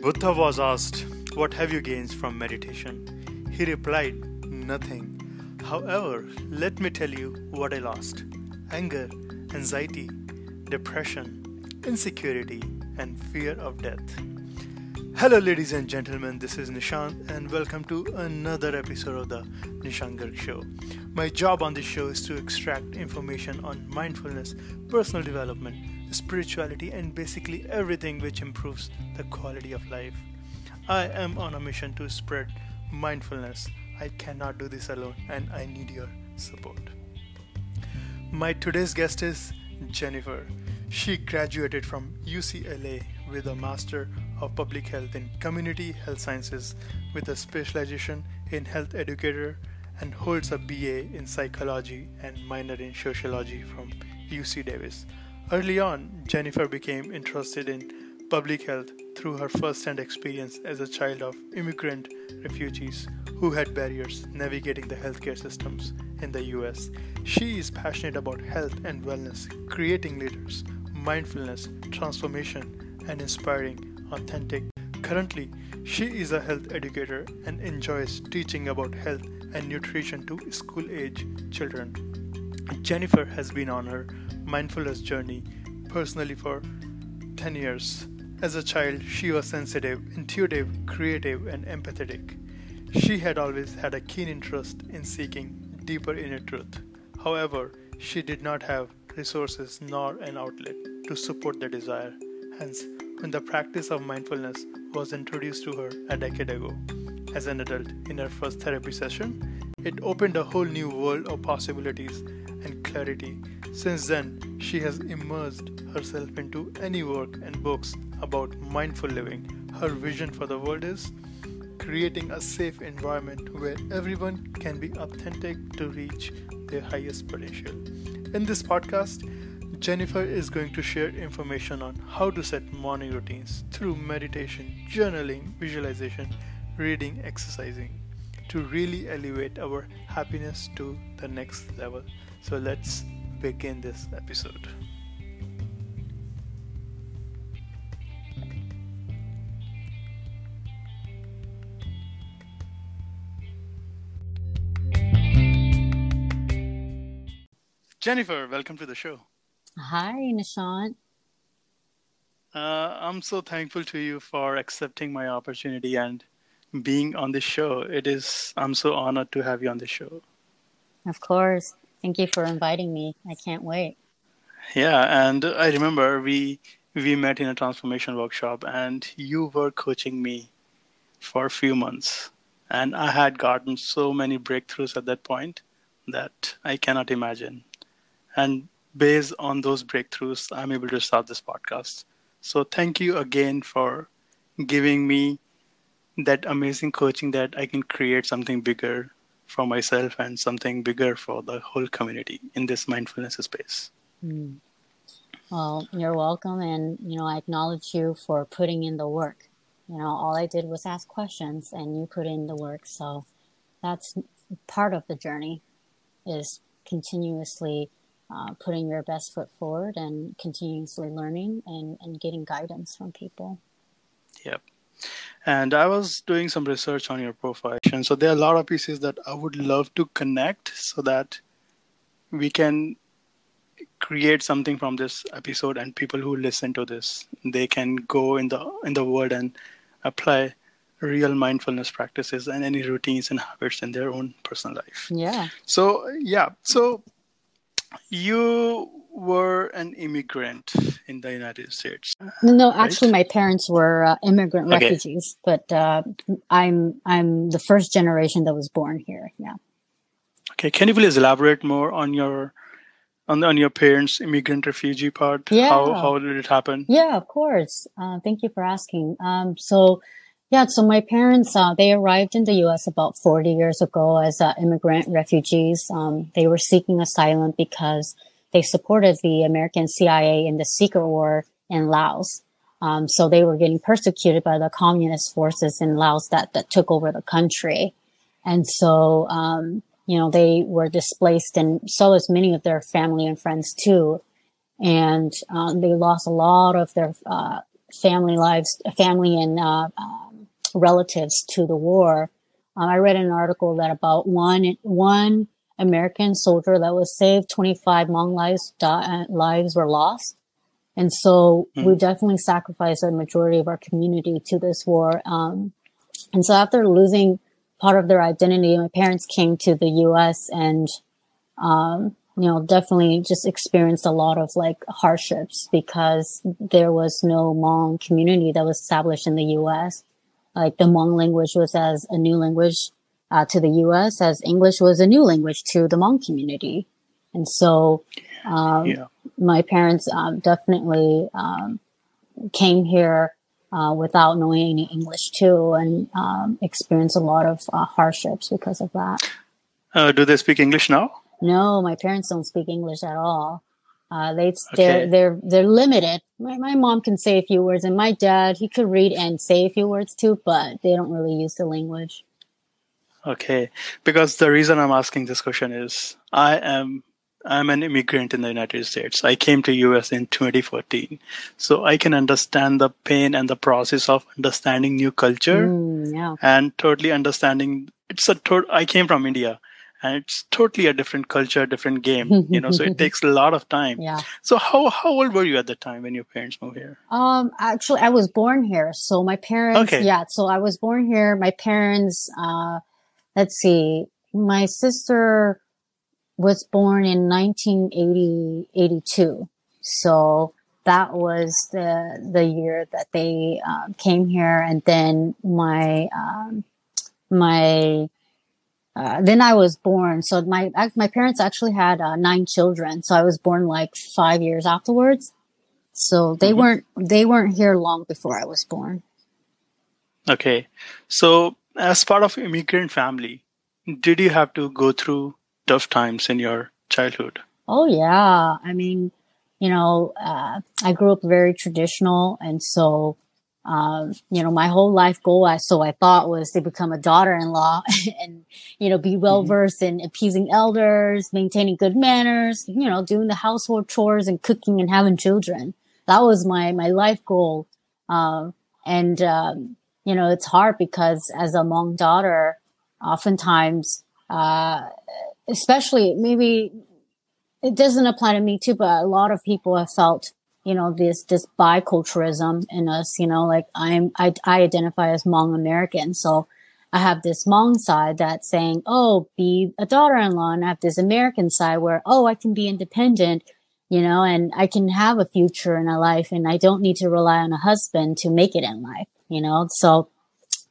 Buddha was asked, What have you gained from meditation? He replied, Nothing. However, let me tell you what I lost anger, anxiety, depression, insecurity, and fear of death. Hello, ladies and gentlemen, this is Nishant, and welcome to another episode of the Nishant Garg Show. My job on this show is to extract information on mindfulness, personal development, spirituality, and basically everything which improves the quality of life. I am on a mission to spread mindfulness. I cannot do this alone, and I need your support. My today's guest is Jennifer. She graduated from UCLA with a Master of Public Health in Community Health Sciences with a specialization in Health Educator and holds a BA in Psychology and minor in Sociology from UC Davis. Early on, Jennifer became interested in public health through her first-hand experience as a child of immigrant refugees who had barriers navigating the healthcare systems in the US. She is passionate about health and wellness, creating leaders, mindfulness, transformation, and inspiring authentic. Currently, she is a health educator and enjoys teaching about health and nutrition to school age children. Jennifer has been on her mindfulness journey personally for 10 years. As a child, she was sensitive, intuitive, creative, and empathetic. She had always had a keen interest in seeking deeper inner truth. However, she did not have resources nor an outlet to support the desire. Hence, when the practice of mindfulness was introduced to her a decade ago, as an adult in her first therapy session, it opened a whole new world of possibilities and clarity. Since then, she has immersed herself into any work and books about mindful living. Her vision for the world is creating a safe environment where everyone can be authentic to reach their highest potential. In this podcast, Jennifer is going to share information on how to set morning routines through meditation, journaling, visualization, reading, exercising to really elevate our happiness to the next level. So let's begin this episode. Jennifer, welcome to the show. Hi, Nishant. Uh, I'm so thankful to you for accepting my opportunity and being on the show. It is I'm so honored to have you on the show. Of course. Thank you for inviting me. I can't wait. Yeah, and I remember we we met in a transformation workshop and you were coaching me for a few months and I had gotten so many breakthroughs at that point that I cannot imagine. And based on those breakthroughs, I'm able to start this podcast. So thank you again for giving me that amazing coaching that I can create something bigger for myself and something bigger for the whole community in this mindfulness space. Mm. Well, you're welcome. And, you know, I acknowledge you for putting in the work. You know, all I did was ask questions and you put in the work. So that's part of the journey is continuously uh, putting your best foot forward and continuously learning and, and getting guidance from people. Yep. And I was doing some research on your profile. And so there are a lot of pieces that I would love to connect so that we can create something from this episode and people who listen to this they can go in the in the world and apply real mindfulness practices and any routines and habits in their own personal life. Yeah. So yeah. So you were an immigrant in the United States. No, right? actually, my parents were uh, immigrant okay. refugees, but uh, I'm I'm the first generation that was born here. Yeah. Okay, can you please elaborate more on your on on your parents' immigrant refugee part? Yeah. How how did it happen? Yeah, of course. Uh, thank you for asking. Um, so. Yeah, so my parents, uh, they arrived in the U.S. about 40 years ago as uh, immigrant refugees. Um, they were seeking asylum because they supported the American CIA in the secret war in Laos. Um, so they were getting persecuted by the communist forces in Laos that, that took over the country. And so, um, you know, they were displaced and so as many of their family and friends too. And, um, they lost a lot of their, uh, family lives, family and uh, um, relatives to the war. Um, I read an article that about one one American soldier that was saved, 25 Hmong lives di- lives were lost. And so mm. we definitely sacrificed a majority of our community to this war. Um, and so after losing part of their identity, my parents came to the U.S. and, um, you know, definitely just experienced a lot of like hardships because there was no Hmong community that was established in the U.S. Like the Hmong language was as a new language uh, to the U.S. as English was a new language to the Hmong community, and so um, yeah. my parents um, definitely um, came here uh, without knowing any English too, and um, experienced a lot of uh, hardships because of that. Uh, do they speak English now? No, my parents don't speak English at all. Uh, they they're they're they're limited. My my mom can say a few words, and my dad he could read and say a few words too, but they don't really use the language. Okay, because the reason I'm asking this question is I am I'm an immigrant in the United States. I came to US in 2014. So I can understand the pain and the process of understanding new culture mm, yeah. and totally understanding it's a to- I came from India and it's totally a different culture, different game, you know, so it takes a lot of time. Yeah. So how, how old were you at the time when your parents moved here? Um, actually, I was born here. So my parents, okay. yeah, so I was born here. My parents, uh, let's see, my sister was born in 1980, 82. So that was the, the year that they um, came here. And then my, um, my, uh, then I was born. So my, my parents actually had uh, nine children. So I was born like five years afterwards. So they mm-hmm. weren't, they weren't here long before I was born. Okay. So as part of immigrant family, did you have to go through tough times in your childhood? Oh yeah. I mean, you know, uh, I grew up very traditional, and so um, you know, my whole life goal, I, so I thought, was to become a daughter-in-law and, you know, be well versed mm-hmm. in appeasing elders, maintaining good manners, you know, doing the household chores and cooking and having children. That was my, my life goal. Um, and, um, you know, it's hard because as a Hmong daughter, oftentimes, uh, especially maybe it doesn't apply to me too, but a lot of people have felt, you know, this, this biculturalism in us, you know, like I'm, I, I identify as Hmong American. So I have this Hmong side that's saying, oh, be a daughter-in-law. And I have this American side where, oh, I can be independent, you know, and I can have a future in a life and I don't need to rely on a husband to make it in life, you know? So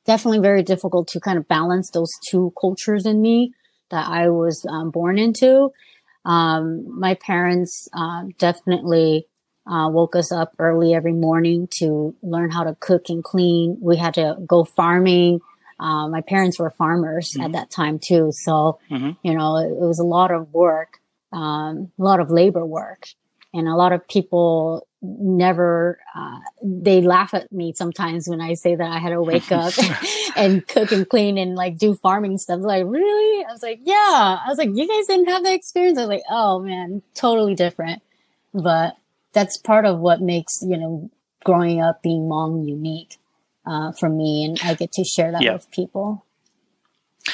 definitely very difficult to kind of balance those two cultures in me that I was um, born into. Um, my parents uh, definitely uh, woke us up early every morning to learn how to cook and clean. We had to go farming. Uh, my parents were farmers mm-hmm. at that time too, so mm-hmm. you know it, it, was a lot of work, um, a lot of labor work, and a lot of people never uh, they laugh at me sometimes when I say that I had to wake up and cook and clean and like do farming stuff. Like, really? I was like, yeah. I was like, you guys didn't have that experience. I was like, oh man, totally different. But that's part of what makes, you know, growing up being Hmong unique uh, for me. And I get to share that yeah. with people.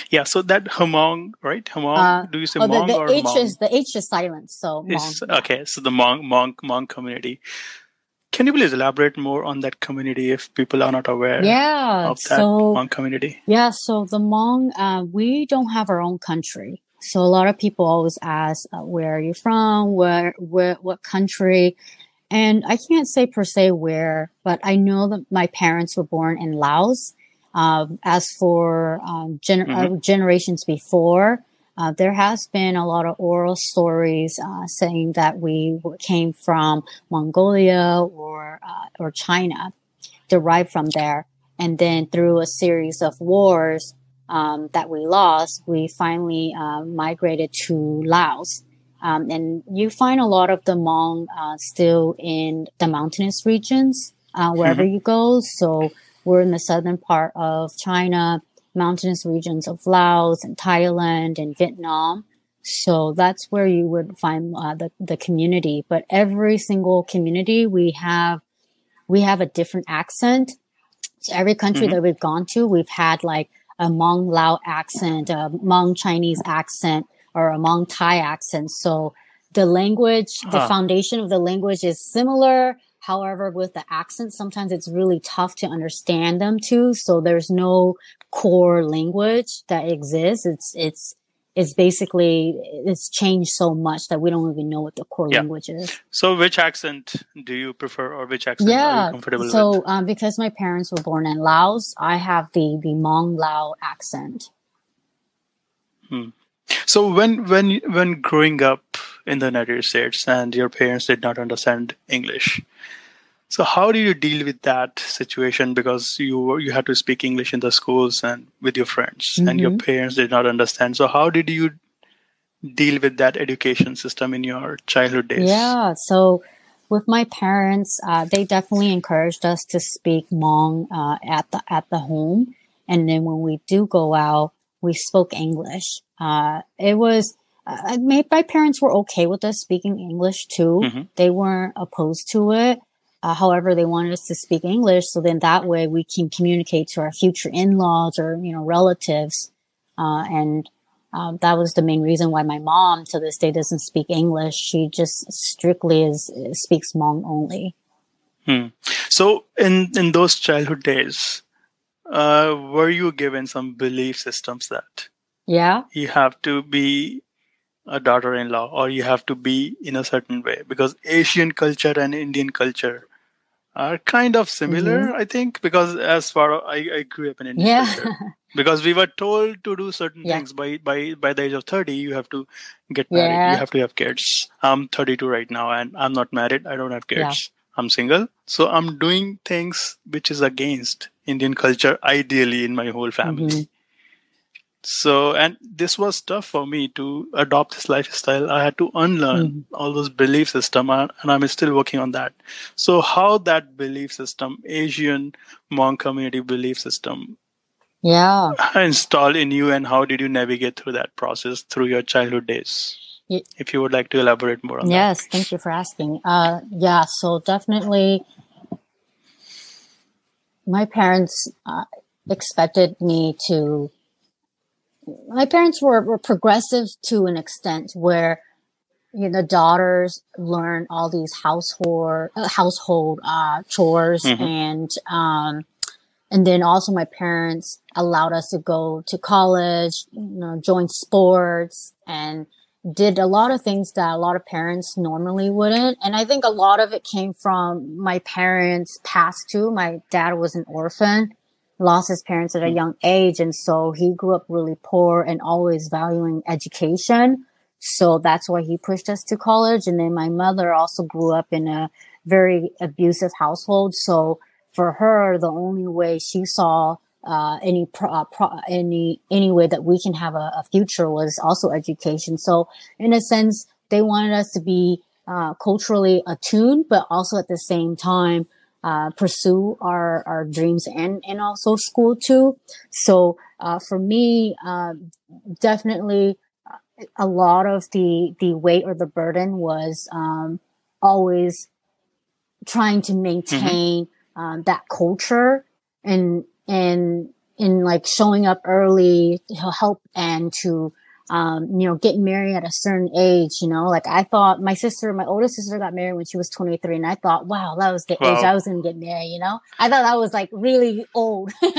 Yeah, so that Hmong, right? Hmong. Uh, do you say oh, Hmong the, the or H Hmong? is the H is silent, so Hmong. okay. So the Hmong Hmong Hmong community. Can you please elaborate more on that community if people are not aware yeah, of that so, Hmong community? Yeah, so the Hmong, uh, we don't have our own country. So a lot of people always ask, uh, where are you from? Where, where, what country? And I can't say per se where, but I know that my parents were born in Laos uh, as for um, gener- mm-hmm. uh, generations before, uh, there has been a lot of oral stories uh, saying that we came from Mongolia or uh, or China, derived from there, and then through a series of wars um, that we lost, we finally uh, migrated to Laos. Um, and you find a lot of the Hmong still in the mountainous regions wherever mm-hmm. you go. So we're in the southern part of China, mountainous regions of Laos and Thailand and Vietnam. So that's where you would find uh, the, the community. But every single community, we have we have a different accent. So every country Mhm. that we've gone to, we've had like a Hmong Lao accent, a Hmong Chinese accent, or a Hmong Thai accent. So the language, the foundation of the language is similar. However, with the accent, sometimes it's really tough to understand them too. So there's no core language that exists. It's, it's, it's basically, it's changed so much that we don't even know what the core Yeah. language is. So, which accent do you prefer, or which accent are Yeah. you comfortable with? So, um, because my parents were born in Laos, I have the, the Hmong Lao accent. Hmm. So when when when growing up in the United States and your parents did not understand English, so how do you deal with that situation? Because you you had to speak English in the schools and with your friends, and your parents did not understand. So how did you deal with that education system in your childhood days? Yeah. So with my parents, uh, they definitely encouraged us to speak Hmong uh, at the at the home, and then when we do go out, we spoke English. Uh, it was. Uh, my, my parents were okay with us speaking English too. Mhm. They weren't opposed to it. Uh, however, they wanted us to speak English, so then that way we can communicate to our future in-laws or you know relatives. Uh, and um, that was the main reason why my mom to this day doesn't speak English. She just strictly is speaks Hmong only. Hmm. So in in those childhood days, uh, were you given some belief systems that Yeah, you have to be a daughter-in-law or you have to be in a certain way? Because asian culture and indian culture are kind of similar i think because as far I, I grew up in india yeah, because we were told to do certain Yeah. things by by by the age of 30 you have to get married Yeah. you have to have kids. I'm 32 right now and i'm not married i don't have kids. I'm single. So i'm doing things which is against indian culture ideally in my whole family. Mhm. So and this was tough for me to adopt this lifestyle i had to unlearn Mhm. all those belief system and i'm still working on that so how that belief system asian Hmong community belief system yeah. installed in you and how did you navigate through that process through your childhood days if you would like to elaborate more on that. Yes, thank you for asking. Uh, yeah, so definitely, my parents uh, expected me to. My parents were, were progressive to an extent where, you know, the daughters learn all these household uh, household uh, chores Mhm. and um, and then also my parents allowed us to go to college, you know, join sports and did a lot of things that a lot of parents normally wouldn't. And I think a lot of it came from my parents' past too. My dad was an orphan, lost his parents at a young age. And so he grew up really poor and always valuing education. So that's why he pushed us to college. And then my mother also grew up in a very abusive household. So for her, the only way she saw uh, any pro, uh, pro, any any way that we can have a, a future was also education. So in a sense, they wanted us to be uh, culturally attuned, but also at the same time uh, pursue our our dreams and and also school too. So uh, for me, uh, definitely uh, a lot of the the weight or the burden was um, always trying to maintain um, that culture and and in like showing up early to help and to um, you know getting married at a certain age you know like i thought my sister my older sister got married when she was 23 and i thought wow that was the Wow. age i was gonna get married you know i thought that was like really old and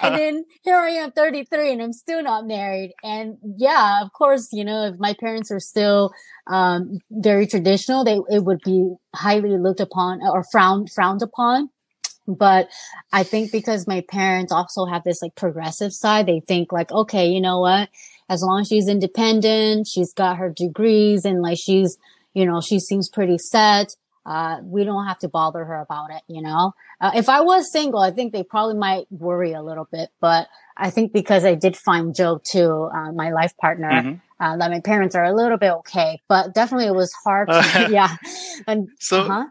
then here I am, 33, and I'm still not married. And yeah, of course, you know, if my parents are still um, very traditional, they it would be highly looked upon or frowned frowned upon. But I think because my parents also have this like progressive side, they think like, okay, you know what? As long as she's independent, she's got her degrees, and like she's, you know, she seems pretty set. Uh, we don't have to bother her about it, you know? Uh, if I was single, I think they probably might worry a little bit, but I think because I did find Joe too, uh, my life partner, Mhm. uh, that my parents are a little bit okay, but definitely it was hard. To, yeah. And, so uh-huh.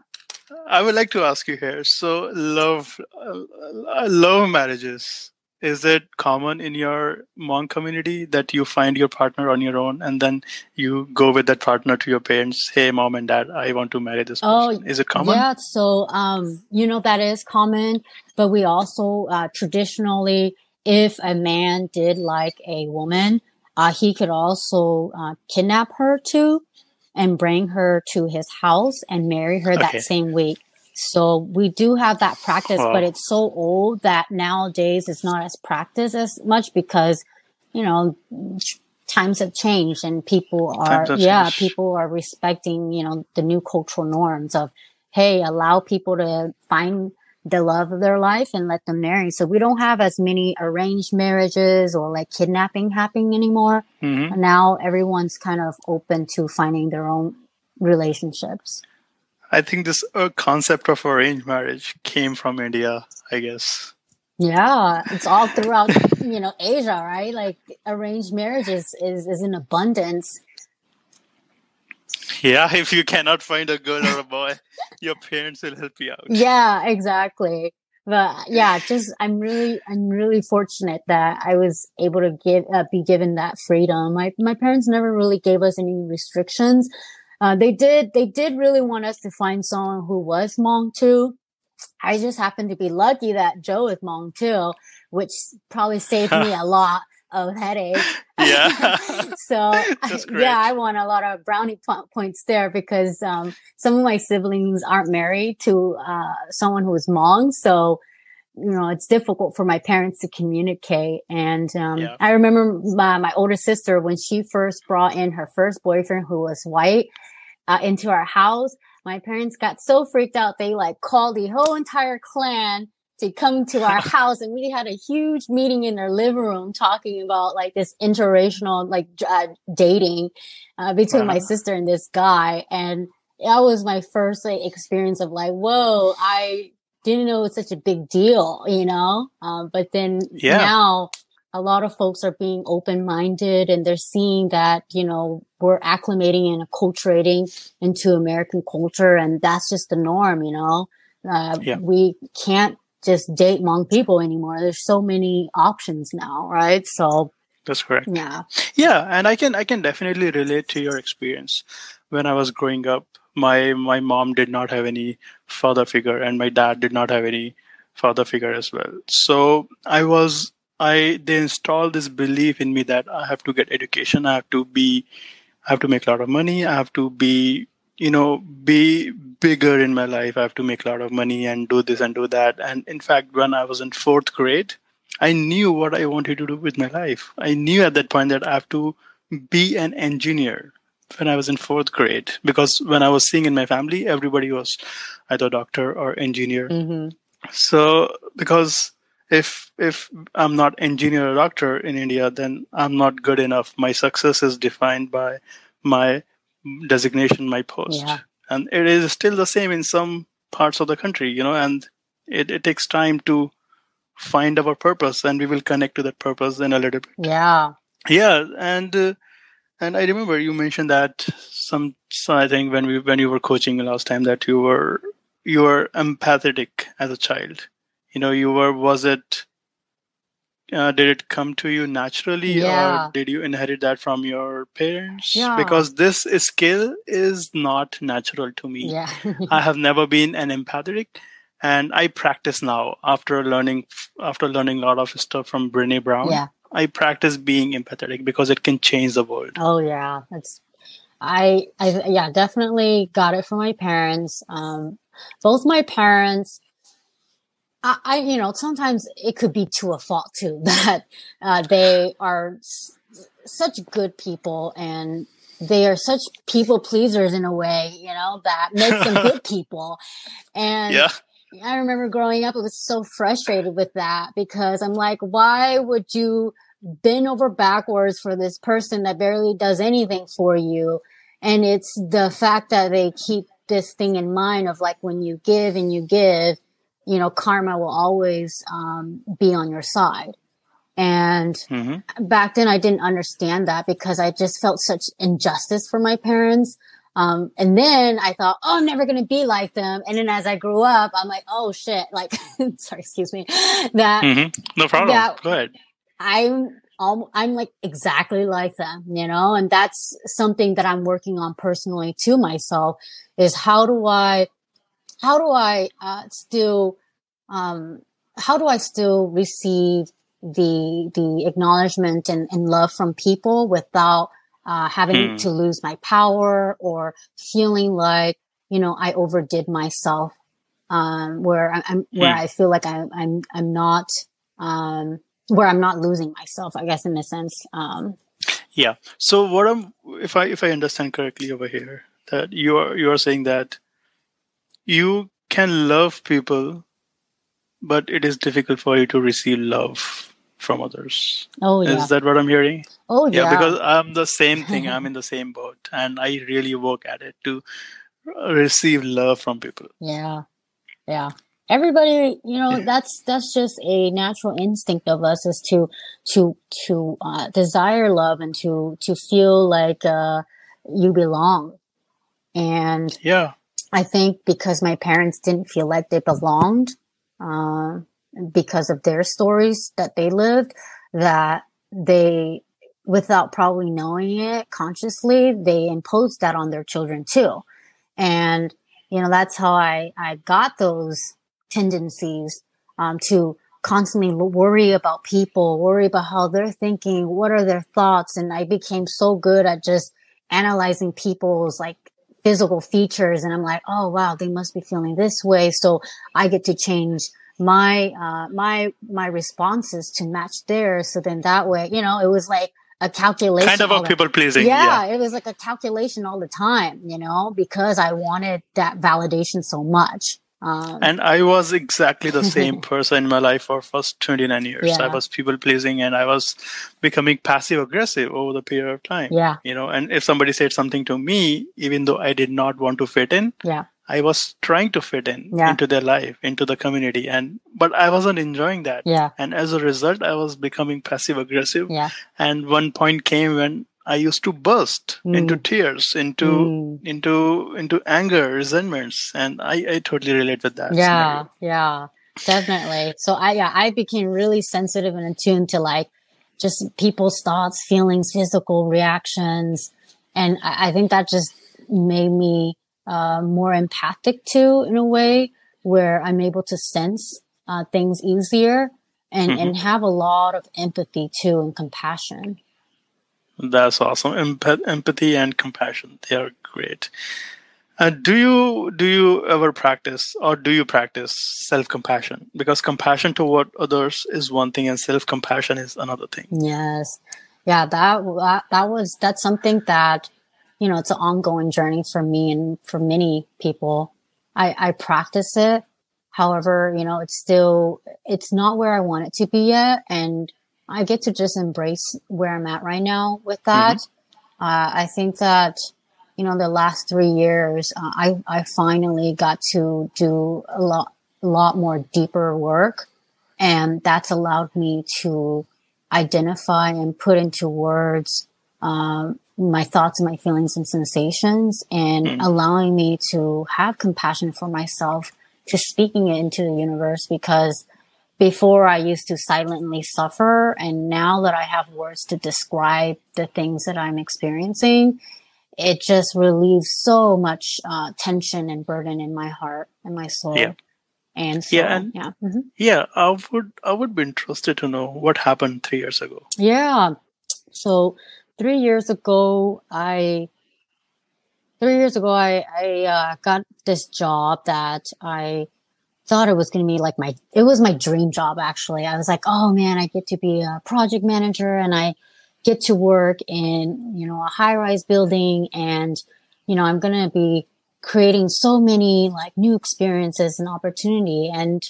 i would like to ask you here so love uh, love marriages is it common in your Hmong community that you find your partner on your own and then you go with that partner to your parents? Hey, mom and dad, I want to marry this oh, person. Is it common? Yeah. So, um, you know, that is common, but we also, uh, traditionally, if a man did like a woman, uh, he could also, uh, kidnap her too and bring her to his house and marry her okay. that same week. So we do have that practice, but it's so old that nowadays it's not as practiced as much because, you know, times have changed and people are, yeah, changed. people are respecting, you know, the new cultural norms of, hey, allow people to find the love of their life and let them marry. So we don't have as many arranged marriages or like kidnapping happening anymore. Mm-hmm. Now everyone's kind of open to finding their own relationships. I think this uh, concept of arranged marriage came from India, I guess. Yeah, it's all throughout, you know, Asia, right? Like arranged marriages is, is in abundance. Yeah, if you cannot find a girl or a boy, your parents will help you out. Yeah, exactly. But yeah, just I'm really I'm really fortunate that I was able to give uh, be given that freedom. My my parents never really gave us any restrictions. Uh, they did, they did really want us to find someone who was Hmong too. I just happened to be lucky that Joe is Hmong too, which probably saved me a lot of headache. Yeah. so yeah, I won a lot of brownie points there because, um, some of my siblings aren't married to, uh, someone who is Hmong. So, you know, it's difficult for my parents to communicate. And, um, yeah. I remember my, my older sister when she first brought in her first boyfriend who was white uh, into our house. My parents got so freaked out. They like called the whole entire clan to come to our house and we had a huge meeting in their living room talking about like this interracial like uh, dating uh, between my sister and this guy and that was my first like experience of like whoa i didn't know it's such a big deal you know um, but then yeah. now a lot of folks are being open minded and they're seeing that, you know, we're acclimating and acculturating into American culture. And that's just the norm, you know, uh, yeah. we can't just date Hmong people anymore. There's so many options now, right? So that's correct. Yeah. Yeah. And I can, I can definitely relate to your experience. When I was growing up, my, my mom did not have any father figure and my dad did not have any father figure as well. So I was I they install this belief in me that I have to get education, I have to be, I have to make a lot of money, I have to be, you know, be bigger in my life. I have to make a lot of money and do this and do that. And in fact, when I was in fourth grade, I knew what I wanted to do with my life. I knew at that point that I have to be an engineer when I was in fourth grade because when I was seeing in my family, everybody was either doctor or engineer. Mm-hmm. So because if if i'm not engineer or doctor in india then i'm not good enough my success is defined by my designation my post yeah. and it is still the same in some parts of the country you know and it, it takes time to find our purpose and we will connect to that purpose in a little bit yeah yeah and uh, and i remember you mentioned that some so i think when we when you were coaching last time that you were you were empathetic as a child you know you were was it uh, did it come to you naturally yeah. or did you inherit that from your parents yeah. because this skill is not natural to me yeah. i have never been an empathetic and i practice now after learning after learning a lot of stuff from brene brown yeah. I practice being empathetic because it can change the world oh yeah that's i i yeah definitely got it from my parents um both my parents I, I, you know, sometimes it could be to a fault too that uh, they are s- such good people and they are such people pleasers in a way, you know, that makes them good people. And yeah. I remember growing up, I was so frustrated with that because I'm like, why would you bend over backwards for this person that barely does anything for you? And it's the fact that they keep this thing in mind of like when you give and you give, you know, karma will always um, be on your side. And mm-hmm. back then I didn't understand that because I just felt such injustice for my parents. Um, and then I thought, oh, I'm never going to be like them. And then as I grew up, I'm like, oh shit, like, sorry, excuse me, that, mm-hmm. no problem. That Go ahead. I'm, I'm like exactly like them, you know, and that's something that I'm working on personally to myself is how do I, how do I, uh, still, um, how do I still receive the, the acknowledgement and, and love from people without uh, having hmm. to lose my power or feeling like, you know, I overdid myself, um, where I'm, I'm where hmm. I feel like I'm, I'm, I'm not, um, where I'm not losing myself, I guess, in a sense. Um, yeah. So what I'm, if I, if I understand correctly over here, that you are, you are saying that you can love people, but it is difficult for you to receive love from others. Oh, yeah. Is that what I'm hearing? Oh, yeah. Yeah, because I'm the same thing. I'm in the same boat, and I really work at it to receive love from people. Yeah, yeah. Everybody, you know, yeah. that's that's just a natural instinct of us is to to to uh, desire love and to to feel like uh, you belong. And yeah, I think because my parents didn't feel like they belonged, uh, because of their stories that they lived that they without probably knowing it consciously they imposed that on their children too. And you know that's how i i got those tendencies um, to constantly worry about people worry about how they're thinking what are their thoughts and i became so good at just analyzing people's like physical features and i'm like oh wow they must be feeling this way. So i get to change my uh, my my responses to match theirs. So then that way, you know, it was like a calculation. Kind of a people pleasing. Yeah, yeah, it was like a calculation all the time, you know, because I wanted that validation so much. Um, and I was exactly the same person in my life for first 29 years. Yeah. I was people pleasing and I was becoming passive aggressive over the period of time. Yeah. You know, and if somebody said something to me, even though I did not want to fit in, yeah. I was trying to fit in yeah. into their life, into the community, and but I wasn't enjoying that. Yeah. And as a result, I was becoming passive aggressive. Yeah. And one point came when I used to burst mm. into tears, into mm. into into anger, resentments, and I I totally relate with that. Yeah. Scenario. Yeah. Definitely. So I yeah I became really sensitive and attuned to like just people's thoughts, feelings, physical reactions, and I, I think that just made me uh, more empathic to in a way where I'm able to sense uh, things easier and, mm-hmm. and have a lot of empathy too and compassion. That's awesome. Emp- empathy and compassion. They are great. Uh, do you do you ever practice or do you practice self compassion? Because compassion toward others is one thing, and self compassion is another thing. Yes, yeah, that, that that was that's something that you know, it's an ongoing journey for me and for many people. I, I practice it. However, you know, it's still, it's not where I want it to be yet. And I get to just embrace where I'm at right now with that. Mm-hmm. Uh, I think that, you know, the last three years, uh, I, I finally got to do a lot, a lot more deeper work. And that's allowed me to identify and put into words, um, my thoughts and my feelings and sensations and mm. allowing me to have compassion for myself to speaking it into the universe because before I used to silently suffer and now that I have words to describe the things that I'm experiencing, it just relieves so much uh, tension and burden in my heart and my soul. Yeah. And so, yeah, and yeah, mm-hmm. yeah. I would I would be interested to know what happened three years ago. Yeah, so three years ago, I three years ago I I uh, got this job that I thought it was going to be like my it was my dream job actually. I was like, oh man, I get to be a project manager and I get to work in you know a high rise building and you know I'm going to be creating so many like new experiences and opportunity and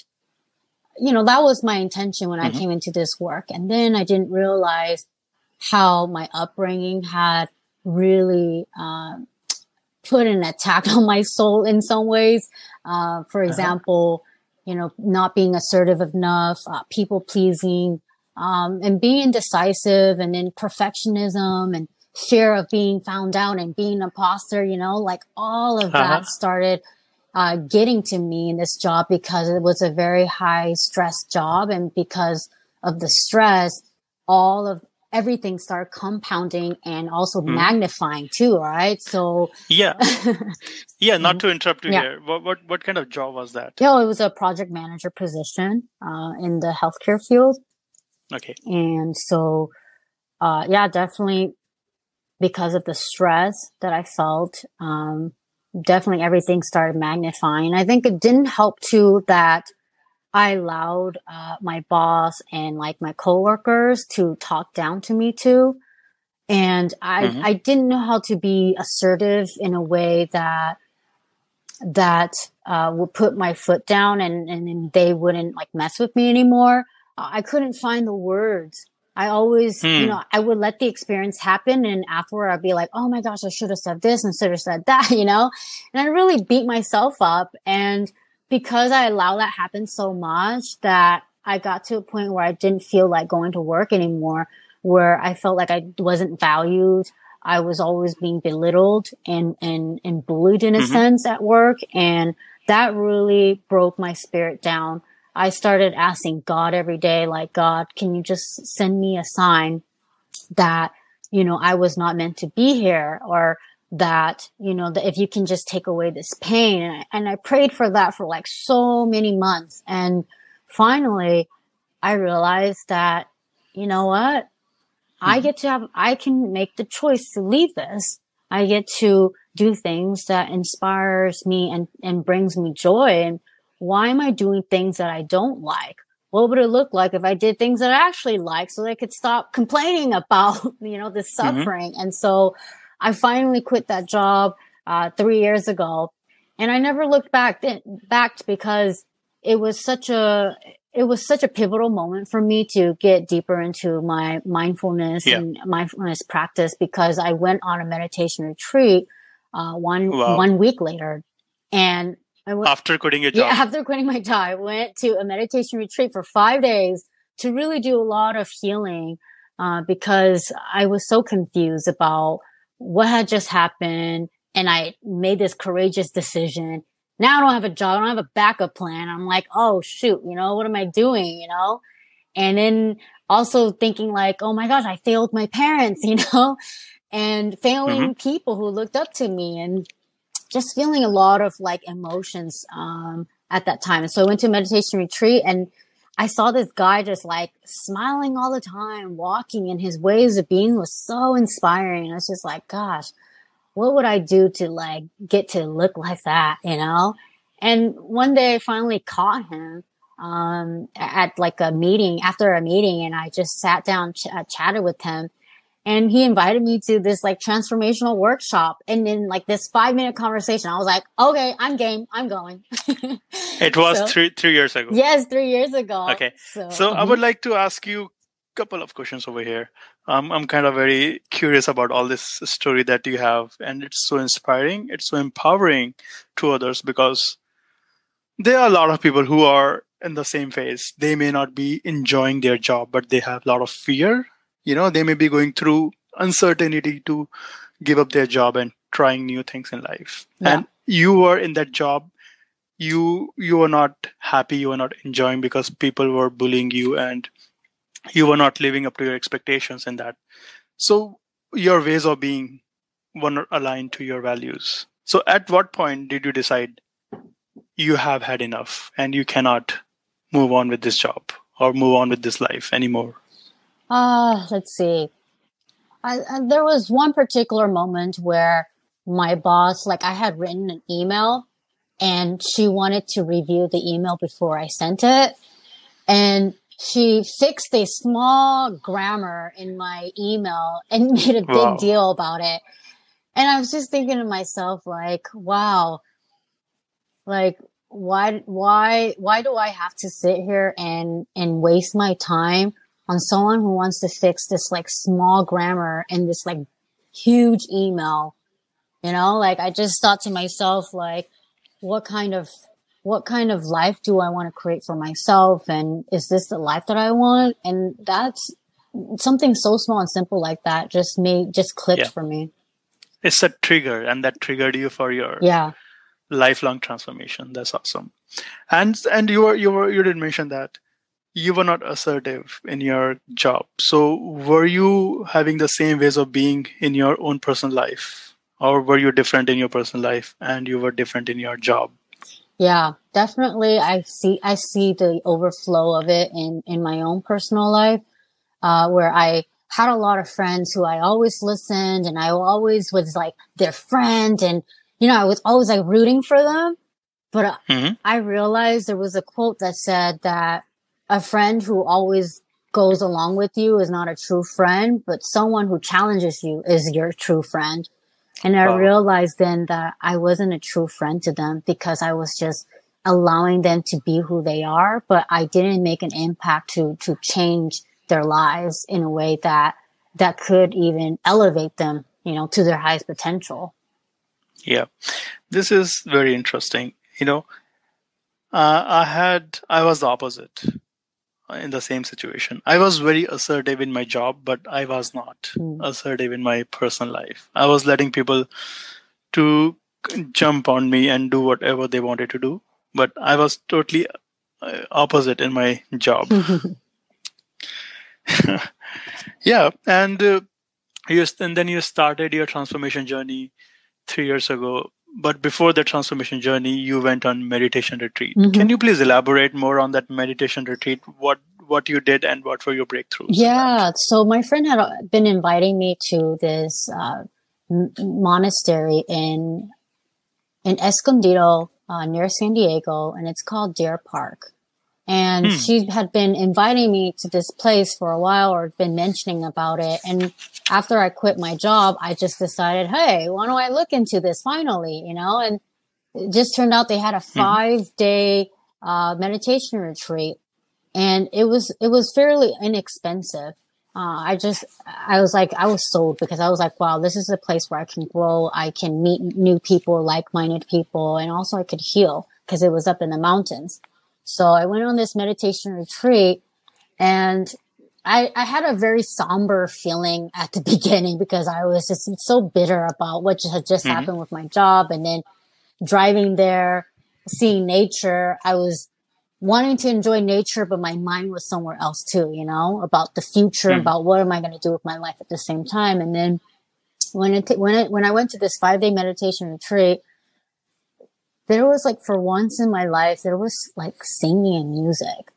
you know that was my intention when mm-hmm. I came into this work and then I didn't realize how my upbringing had really um, put an attack on my soul in some ways. Uh, for uh-huh. example, you know, not being assertive enough, uh, people pleasing, um, and being indecisive, and then perfectionism and fear of being found out and being an imposter, you know, like all of that Uh-huh. started uh, getting to me in this job because it was a very high stress job. And because of the stress, all of everything started compounding and also Hmm. magnifying too, right? So, Yeah. Yeah, not to interrupt you Yeah. here. What, what what kind of job was that? yeah it was a project manager position uh, in the healthcare field. Okay. And so, uh, yeah, definitely because of the stress that I felt, um, definitely everything started magnifying. I think it didn't help too that I allowed, uh, my boss and like my coworkers to talk down to me too. And I, Mhm. I didn't know how to be assertive in a way that, that, uh, would put my foot down and, and they wouldn't like mess with me anymore. I couldn't find the words. I always, you Hmm. know, I would let the experience happen and afterward I'd be like, oh my gosh, I should have said this and should have said that, you know? And I really beat myself up. And because I allowed that happen so much that I got to a point where I didn't feel like going to work anymore, where I felt like I wasn't valued. I was always being belittled and, and, and bullied in a Mhm. sense at work. And that really broke my spirit down. I started asking God every day, like, God, can you just send me a sign that, you know, I was not meant to be here or that, you know, that if you can just take away this pain. And I, and I prayed for that for like so many months. And finally, I realized that, you know what? I Mhm. get to have, I can make the choice to leave this. I get to do things that inspires me and, and brings me joy. And why am I doing things that I don't like? What would it look like if I did things that I actually like so that I could stop complaining about, you know, the suffering? And so I finally quit that job, uh, three years ago and I never looked back, th- back because it was such a, it was such a pivotal moment for me to get deeper into my mindfulness Yeah. and mindfulness practice because I went on a meditation retreat, uh, one, Wow. one week later and I After quitting your job. yeah, after quitting my job, I went to a meditation retreat for five days to really do a lot of healing, uh, because I was so confused about what had just happened. And I made this courageous decision. Now I don't have a job. I don't have a backup plan. I'm like, oh shoot, you know, what am I doing? You know? And then also thinking like, oh my gosh, I failed my parents, you know, and failing people who looked up to me and just feeling a lot of like emotions um, at that time. And so I went to a meditation retreat and I saw this guy just like smiling all the time, walking, and his ways of being was so inspiring. I was just like, gosh, what would I do to like get to look like that, you know? And one day I finally caught him um, at like a meeting after a meeting, and I just sat down, ch- uh, chatted with him, and he invited me to this like transformational workshop. And in like this five minute conversation, I was like, okay, I'm game. I'm going. It was So- three three years ago. Yes, three years ago. Okay. So, So I mhm. would like to ask you a couple of questions over here. Um, I'm kind of very curious about all this story that you have, and it's so inspiring. It's so empowering to others because there are a lot of people who are in the same phase. They may not be enjoying their job, but they have a lot of fear. You know, they may be going through uncertainty to give up their job and trying new things in life. Yeah. And you were in that job you you were not happy you were not enjoying because people were bullying you and you were not living up to your expectations in that so your ways of being were not aligned to your values so at what point did you decide you have had enough and you cannot move on with this job or move on with this life anymore Uh, let's see. I, I, there was one particular moment where my boss, like I had written an email and she wanted to review the email before I sent it. And she fixed a small grammar in my email and made a big Wow. deal about it. And I was just thinking to myself, like, wow, like, why, why, why do I have to sit here and, and waste my time on someone who wants to fix this like small grammar in this like huge email? You know, like I just thought to myself, like, what kind of, what kind of life do I want to create for myself? And is this the life that I want? And that's, something so small and simple like that just made just clicked yeah. for me. It's a trigger, and that triggered you for your yeah lifelong transformation. That's awesome. And and you were you were you did mention that you were not assertive in your job. So were you having the same ways of being in your own personal life? Or were you different in your personal life and you were different in your job? Yeah, definitely. I see, I see the overflow of it in, in my own personal life, uh, where I had a lot of friends who I always listened and I always was like their friend. And, you know, I was always like rooting for them. But uh, mm-hmm. I realized there was a quote that said that a friend who always goes along with you is not a true friend, but someone who challenges you is your true friend. And I wow. realized then that I wasn't a true friend to them because I was just allowing them to be who they are, but I didn't make an impact to, to change their lives in a way that, that could even elevate them, you know, to their highest potential. Yeah. This is very interesting. You know, uh, I had, I was the opposite in the same situation. I was very assertive in my job, but I was not mm. assertive in my personal life. I was letting people to jump on me and do whatever they wanted to do, but I was totally uh, opposite in my job. yeah, and uh, you and then you started your transformation journey three years ago. But before the transformation journey, you went on meditation retreat. Mm-hmm. Can you please elaborate more on that meditation retreat? What what you did and what were your breakthroughs? Yeah, so my friend had been inviting me to this uh, m- monastery in in Escondido uh, near San Diego, and it's called Deer Park. And hmm. she had been inviting me to this place for a while or been mentioning about it. And after I quit my job, I just decided, hey, why don't I look into this finally, you know? And it just turned out they had a hmm. five day uh, meditation retreat. And it was, it was fairly inexpensive. Uh, I just, I was like, I was sold because I was like, wow, this is a place where I can grow. I can meet new people, like-minded people, and also I could heal because it was up in the mountains. So I went on this meditation retreat and I, I had a very somber feeling at the beginning because I was just so bitter about what had just mm-hmm. happened with my job. And then driving there, seeing nature, I was wanting to enjoy nature, but my mind was somewhere else too, you know, about the future, mm-hmm. about what am I going to do with my life at the same time. And then when it, when it, when I went to this five day meditation retreat, there was like for once in my life, there was like singing and music.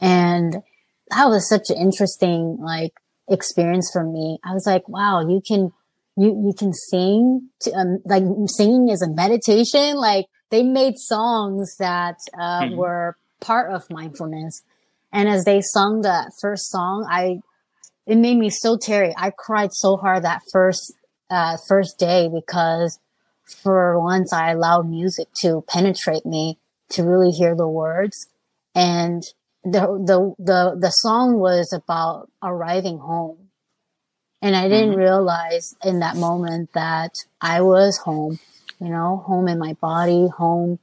And that was such an interesting like experience for me. I was like, wow, you can, you, you can sing to, um, like singing is a meditation. Like they made songs that, uh, mm-hmm. were part of mindfulness. And as they sung that first song, I, it made me so teary. I cried so hard that first, uh, first day because for once I allowed music to penetrate me to really hear the words. And the, the, the, the song was about arriving home. And I didn't mm-hmm. realize in that moment that I was home, you know, home in my body, home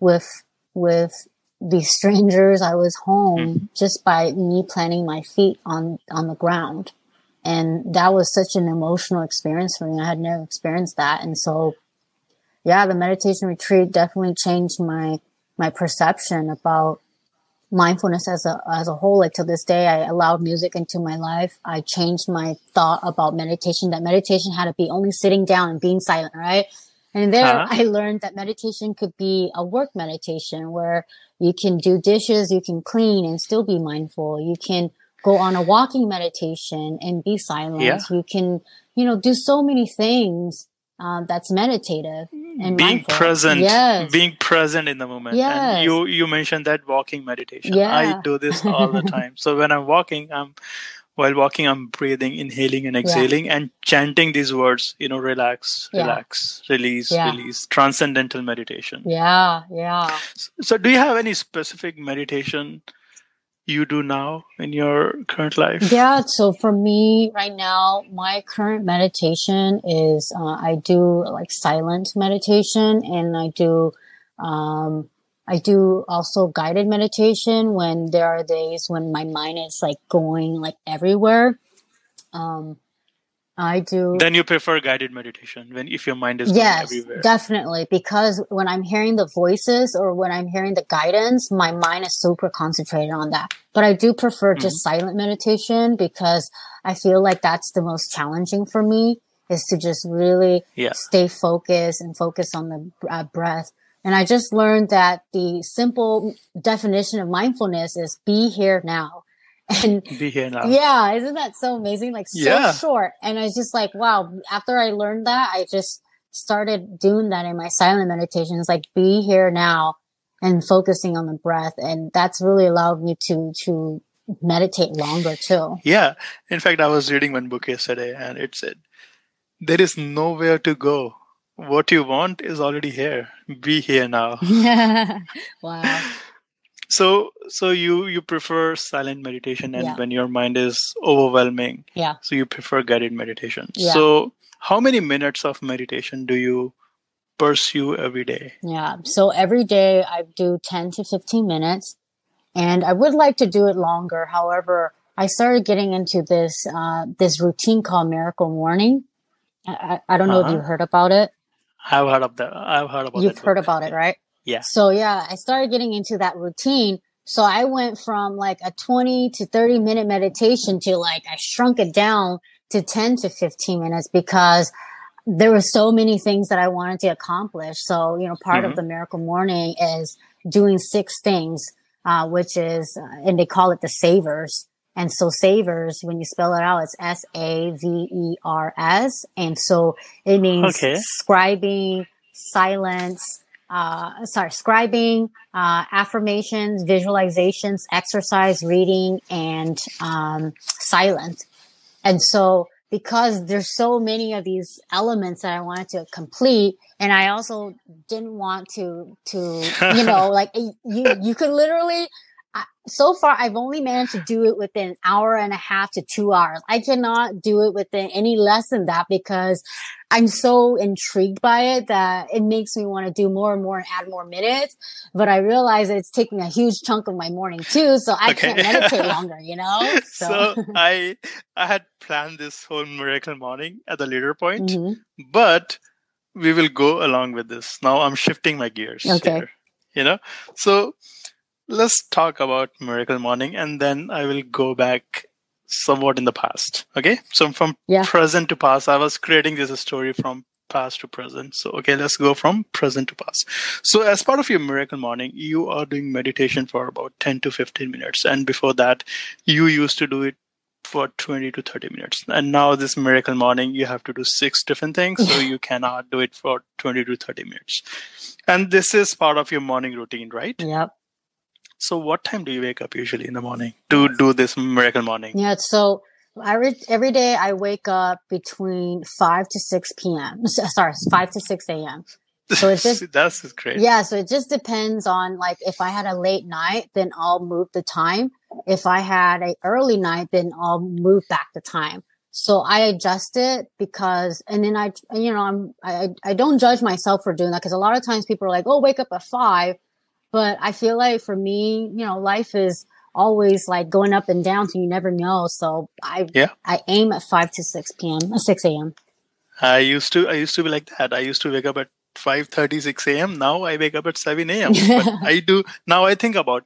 with, with these strangers. I was home mm-hmm. just by me planting my feet on, on the ground. And that was such an emotional experience for me. I had never experienced that. And so yeah, the meditation retreat definitely changed my, my perception about mindfulness as a, as a whole. Like to this day, I allowed music into my life. I changed my thought about meditation, that meditation had to be only sitting down and being silent, right? And there uh-huh. I learned that meditation could be a work meditation where you can do dishes, you can clean and still be mindful. You can go on a walking meditation and be silent. Yeah. You can, you know, do so many things uh, that's meditative and being mindful. present yes. being present in the moment yes. and you you mentioned that walking meditation yeah. i do this all the time so when i'm walking i'm while walking i'm breathing inhaling and exhaling yeah. and chanting these words you know relax yeah. relax release release transcendental meditation yeah yeah so, so do you have any specific meditation you do now in your current life? Yeah. So for me right now, my current meditation is, uh, I do like silent meditation and I do, um, I do also guided meditation when there are days when my mind is like going like everywhere. Um, I do. Then you prefer guided meditation when if your mind is yes, everywhere. definitely. Because when I'm hearing the voices or when I'm hearing the guidance, my mind is super concentrated on that. But I do prefer mm-hmm. just silent meditation because I feel like that's the most challenging for me is to just really yeah. stay focused and focus on the uh, breath. And I just learned that the simple definition of mindfulness is be here now and be here now. Yeah, isn't that so amazing? Like so yeah. short. And I was just like, wow, after I learned that, I just started doing that in my silent meditations, like be here now and focusing on the breath. And that's really allowed me to, to meditate longer too. Yeah. In fact, I was reading one book yesterday and it said, there is nowhere to go. What you want is already here. Be here now. wow so so you you prefer silent meditation and yeah. when your mind is overwhelming yeah. so you prefer guided meditation. Yeah. so how many minutes of meditation do you pursue every day? Yeah. So every day i do 10 to 15 minutes and i would like to do it longer. However i started getting into this uh, this routine called miracle morning. I, I don't know uh-huh. if you heard about it. I've heard of that i've heard about you've heard about it right yeah. So yeah, I started getting into that routine. So I went from like a 20 to 30 minute meditation to like, I shrunk it down to 10 to 15 minutes because there were so many things that I wanted to accomplish. So, you know, part mm-hmm. of the miracle morning is doing six things, uh, which is, uh, and they call it the savers. And so savers, when you spell it out, it's S A V E R S. And so it means okay. scribing, silence, uh, sorry, scribing, uh, affirmations, visualizations, exercise, reading, and um, silence. And so, because there's so many of these elements that I wanted to complete, and I also didn't want to to you know like you you could literally so far I've only managed to do it within an hour and a half to two hours. I cannot do it within any less than that because I'm so intrigued by it that it makes me want to do more and more and add more minutes. But I realize that it's taking a huge chunk of my morning too, so I okay. can't meditate longer, you know? So. so, I I had planned this whole miracle morning at the later point, mm-hmm. but we will go along with this. Now I'm shifting my gears. Okay. Here, you know? So let's talk about Miracle Morning and then I will go back somewhat in the past. Okay. So from yeah. present to past, I was creating this story from past to present. So, okay, let's go from present to past. So as part of your Miracle Morning, you are doing meditation for about 10 to 15 minutes. And before that, you used to do it for 20 to 30 minutes. And now this Miracle Morning, you have to do six different things. So you cannot do it for 20 to 30 minutes. And this is part of your morning routine, right? Yep. So, what time do you wake up usually in the morning to do this miracle morning? Yeah, so every every day I wake up between five to six p.m. Sorry, five to six a.m. So it just that's great. Yeah, so it just depends on like if I had a late night, then I'll move the time. If I had a early night, then I'll move back the time. So I adjust it because, and then I, you know, I'm, I, I don't judge myself for doing that because a lot of times people are like, oh, wake up at five. But I feel like for me, you know, life is always like going up and down, so you never know. So I yeah. I aim at five to six p.m. Uh, six a.m. I used to I used to be like that. I used to wake up at 5 6 a.m. Now I wake up at 7 a.m. I do now I think about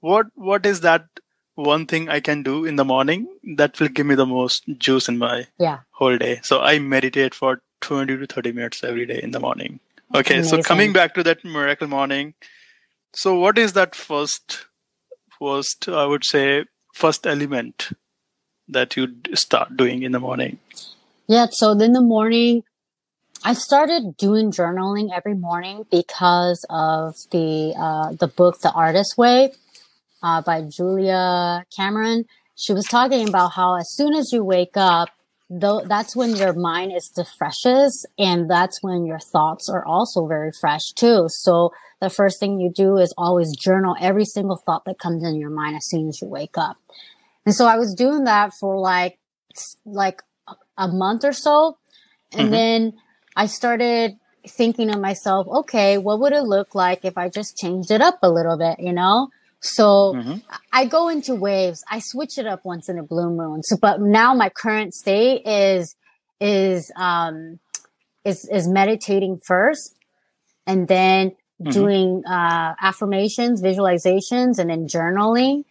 what what is that one thing I can do in the morning that will give me the most juice in my yeah. whole day. So I meditate for 20 to 30 minutes every day in the morning. Okay, so coming back to that miracle morning, so what is that first, first I would say, first element that you start doing in the morning? Yeah. So in the morning, I started doing journaling every morning because of the uh, the book The Artist Way uh, by Julia Cameron. She was talking about how as soon as you wake up, though that's when your mind is the freshest, and that's when your thoughts are also very fresh too. So the first thing you do is always journal every single thought that comes in your mind as soon as you wake up. And so I was doing that for like, like a month or so. And mm-hmm. then I started thinking to myself, okay, what would it look like if I just changed it up a little bit, you know? So Mhm. I go into waves. I switch it up once in a blue moon. So, but now my current state is, is, um, is, is meditating first and then Mhm. doing, uh, affirmations, visualizations, and then journaling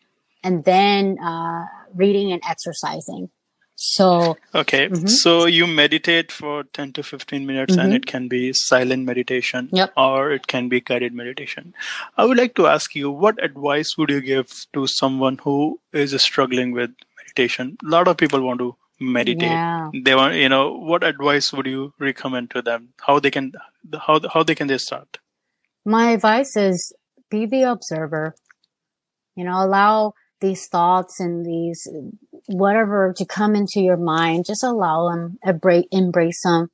and then, uh, reading and exercising. So, Okay, Mhm. so you meditate for 10 to 15 minutes and Mhm. it can be silent meditation Yep. or it can be guided meditation. I would like to ask you, what advice would you give to someone who is struggling with meditation? A lot of people want to meditate. yeah. They want, you know, what advice would you recommend to them? How they can, how, how they can they start? My advice is be the observer. You know, allow these thoughts and these whatever to come into your mind. Just allow them, embrace, embrace them,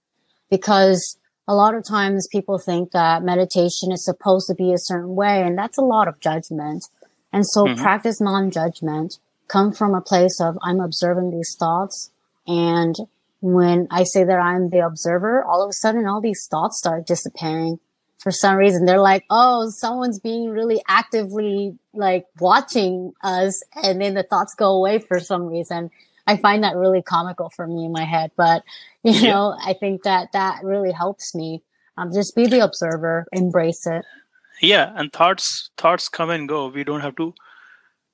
because a lot of times people think that meditation is supposed to be a certain way, and that's a lot of judgment. And so, Mhm. practice non-judgment. Come from a place of I'm observing these thoughts, and when I say that I'm the observer, all of a sudden all these thoughts start disappearing for some reason they're like, oh, someone's being really actively like watching us. And then the thoughts go away for some reason. I find that really comical for me in my head, but you know, I think that that really helps me. Um, just be the observer, embrace it. Yeah, and thoughts, thoughts come and go. We don't have to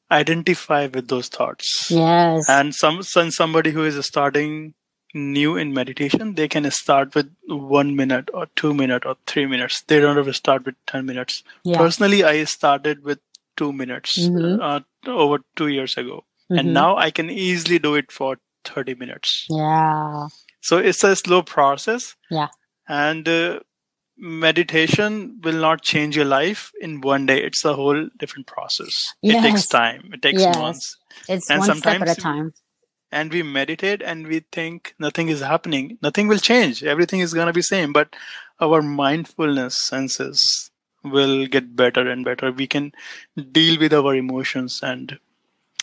identify with those thoughts. Yes. and some some somebody who is starting new in meditation they can start with one minute or two minute or three minutes they don't have to start with 10 minutes yeah. personally i started with two minutes Mhm. uh, over two years ago Mhm. and now i can easily do it for 30 minutes yeah. so it's a slow process Yeah. and uh, meditation will not change your life in one day it's a whole different process it takes time it takes Yes. months It's And one step at a time. And we meditate and we think nothing is happening. Nothing will change. Everything is going to be same but our mindfulness senses will get better and better. We can deal with our emotions and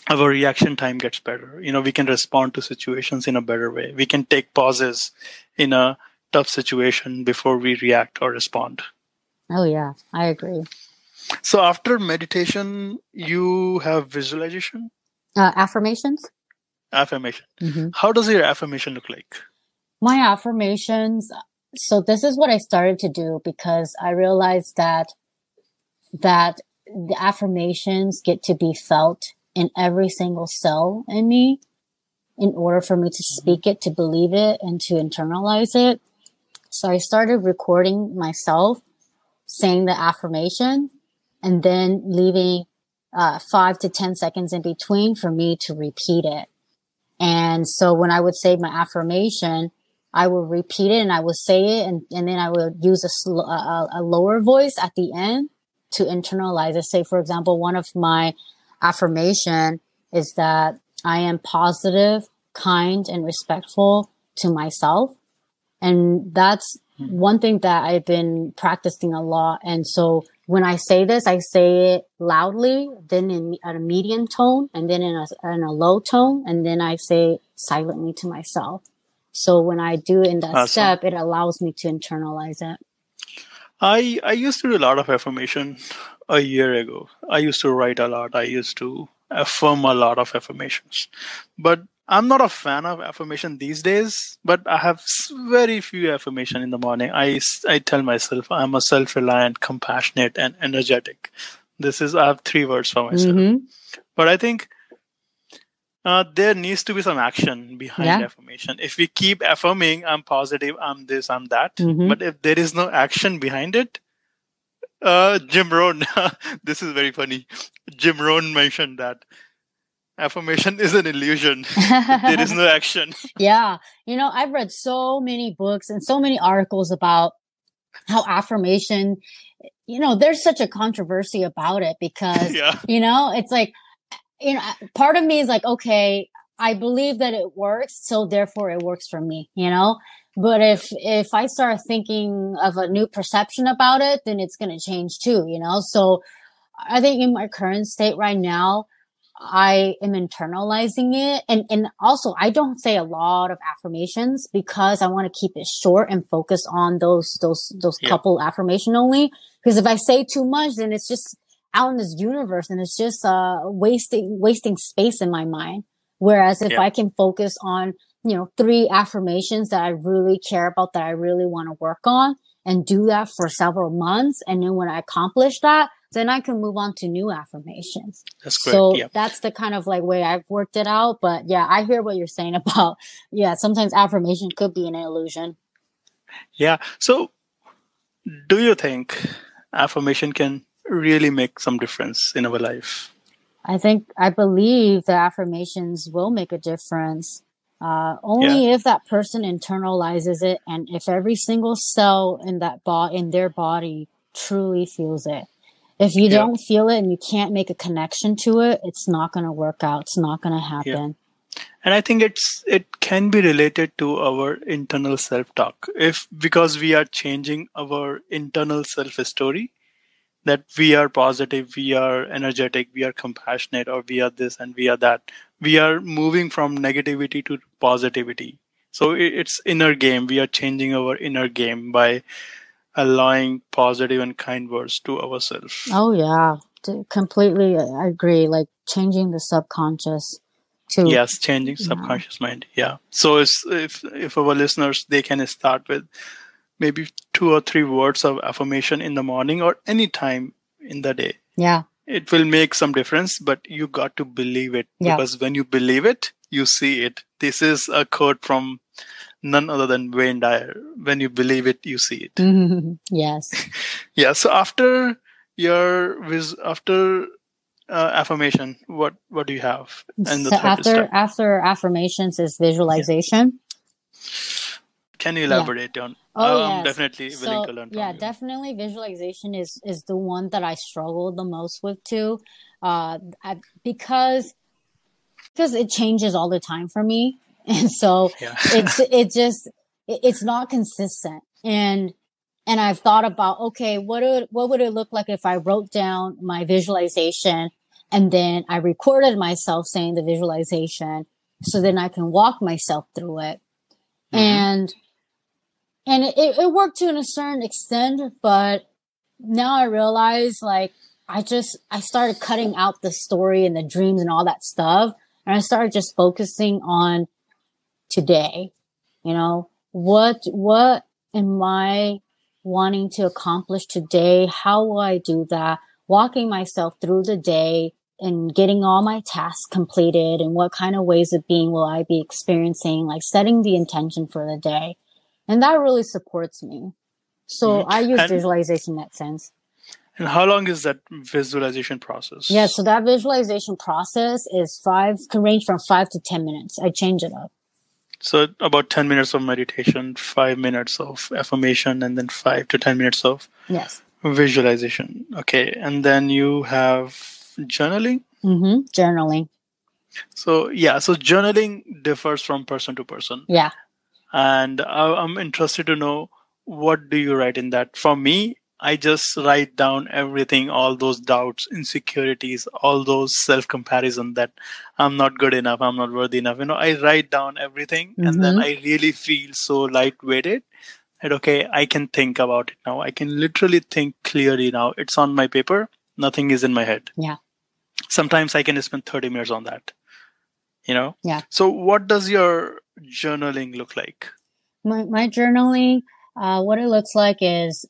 our reaction time gets better. You know we can respond to situations in a better way. We can take pauses in a tough situation before we react or respond. Oh yeah, I agree. so after meditation you have visualization? Uh, affirmations. Affirmation. Hmm how does your affirmation look like? My affirmations so this is what i started to do because i realized that that the affirmations get to be felt in every single cell in me in order for me to speak it to believe it and to internalize it. So i started recording myself saying the affirmation and then leaving uh, five to ten seconds in between for me to repeat it and so when I would say my affirmation, I would repeat it and I would say it and, and then I would use a, sl- a, a lower voice at the end to internalize it. Say, for example, one of my affirmation is that I am positive, kind, and respectful to myself. And that's hmm. one thing that I've been practicing a lot. And so when I say this, I say it loudly, then in a medium tone, and then in a, in a low tone, and then I say silently to myself. So when I do it in that Awesome. step, it allows me to internalize it. I I used to do a lot of affirmation a year ago. I used to write a lot. I used to affirm a lot of affirmations. But I'm not a fan of affirmation these days, but I have very few affirmation in the morning. I, I tell myself I'm a self-reliant, compassionate, and energetic. This is I have three words for myself. hmm But I think uh, there needs to be some action behind Yeah. affirmation. If we keep affirming, I'm positive, I'm this, I'm that, Mhm. but if there is no action behind it, uh, Jim Rohn, this is very funny. Jim Rohn mentioned that affirmation is an illusion. there is no action. yeah. You know, I've read so many books and so many articles about how affirmation, you know, there's such a controversy about it because yeah. you know it's like you know part of me is like okay i believe that it works so therefore it works for me you know but if if i start thinking of a new perception about it then it's going to change too you know so i think in my current state right now i am internalizing it and and also i don't say a lot of affirmations because i want to keep it short and focus on those those those Yeah. couple affirmation only because if i say too much then it's just out in this universe and it's just uh wasting wasting space in my mind whereas if Yeah. i can focus on you know three affirmations that i really care about that i really want to work on and do that for several months and then when i accomplish that then i can move on to new affirmations That's great. so yeah. that's the kind of like way I've worked it out. But yeah, I hear what you're saying about, yeah, sometimes affirmation could be an illusion. Yeah. So, do you think affirmation can really make some difference in our life? I think, I believe that affirmations will make a difference. Uh, only if that person internalizes it and if every single cell in that bo- in their body truly feels it. If you Yeah. don't feel it and you can't make a connection to it, it's not going to work out. It's not going to happen. and i think it's it can be related to our internal self talk if because we are changing our internal self story that we are positive we are energetic we are compassionate or we are this and we are that we are moving from negativity to positivity so it's inner game we are changing our inner game by allowing positive and kind words to ourselves Oh yeah, completely. I agree. Like changing the subconscious to yes changing subconscious mind. Yeah. So if if our listeners they can start with maybe two or three words of affirmation in the morning or any time in the day. Yeah, it will make some difference but you got to believe it. Yeah. because when you believe it you see it. This is a quote from none other than wayne dyer. When you believe it you see it. Yes, yeah so after your vis- after uh, affirmation what what do you have? And the so after step. after affirmations is visualization. can you elaborate on Oh, i'm yes. definitely willing So to learn from yeah, you. definitely visualization is is the one that I struggle the most with too, uh, I, because because it changes all the time for me, and so yeah. it's it just it's not consistent. And and i've thought about okay what would what would it look like if i wrote down my visualization and then i recorded myself saying the visualization so then i can walk myself through it. Mhm. and and it, it worked to a certain extent but now i realize like i just i started cutting out the story and the dreams and all that stuff. And i started just focusing on today you know? What what am i wanting to accomplish today? How will i do that? Walking myself through the day and getting all my tasks completed and what kind of ways of being will i be experiencing like setting the intention for the day. And that really supports me. So Mhm. i use And- visualization in that sense. And how long is that visualization process? Yeah so that visualization process is five can range from five to ten minutes. I change it up so about 10 minutes of meditation 5 minutes of affirmation and then 5 to 10 minutes of yes. visualization. Okay and then you have journaling? Mm-hmm. journaling. So yeah so journaling differs from person to person. Yeah. And I- i'm interested to know what do you write in that? For me i just write down everything all those doubts insecurities all those self comparison that i'm not good enough i'm not worthy enough. You know i write down everything and then Mhm. i really feel so lightweighted that okay i can think about it now. I can literally think clearly now. It's on my paper. Nothing is in my head. Yeah. sometimes i can spend 30 minutes on that you know? Yeah. so what does your journaling look like? My, my journaling uh, what it looks like is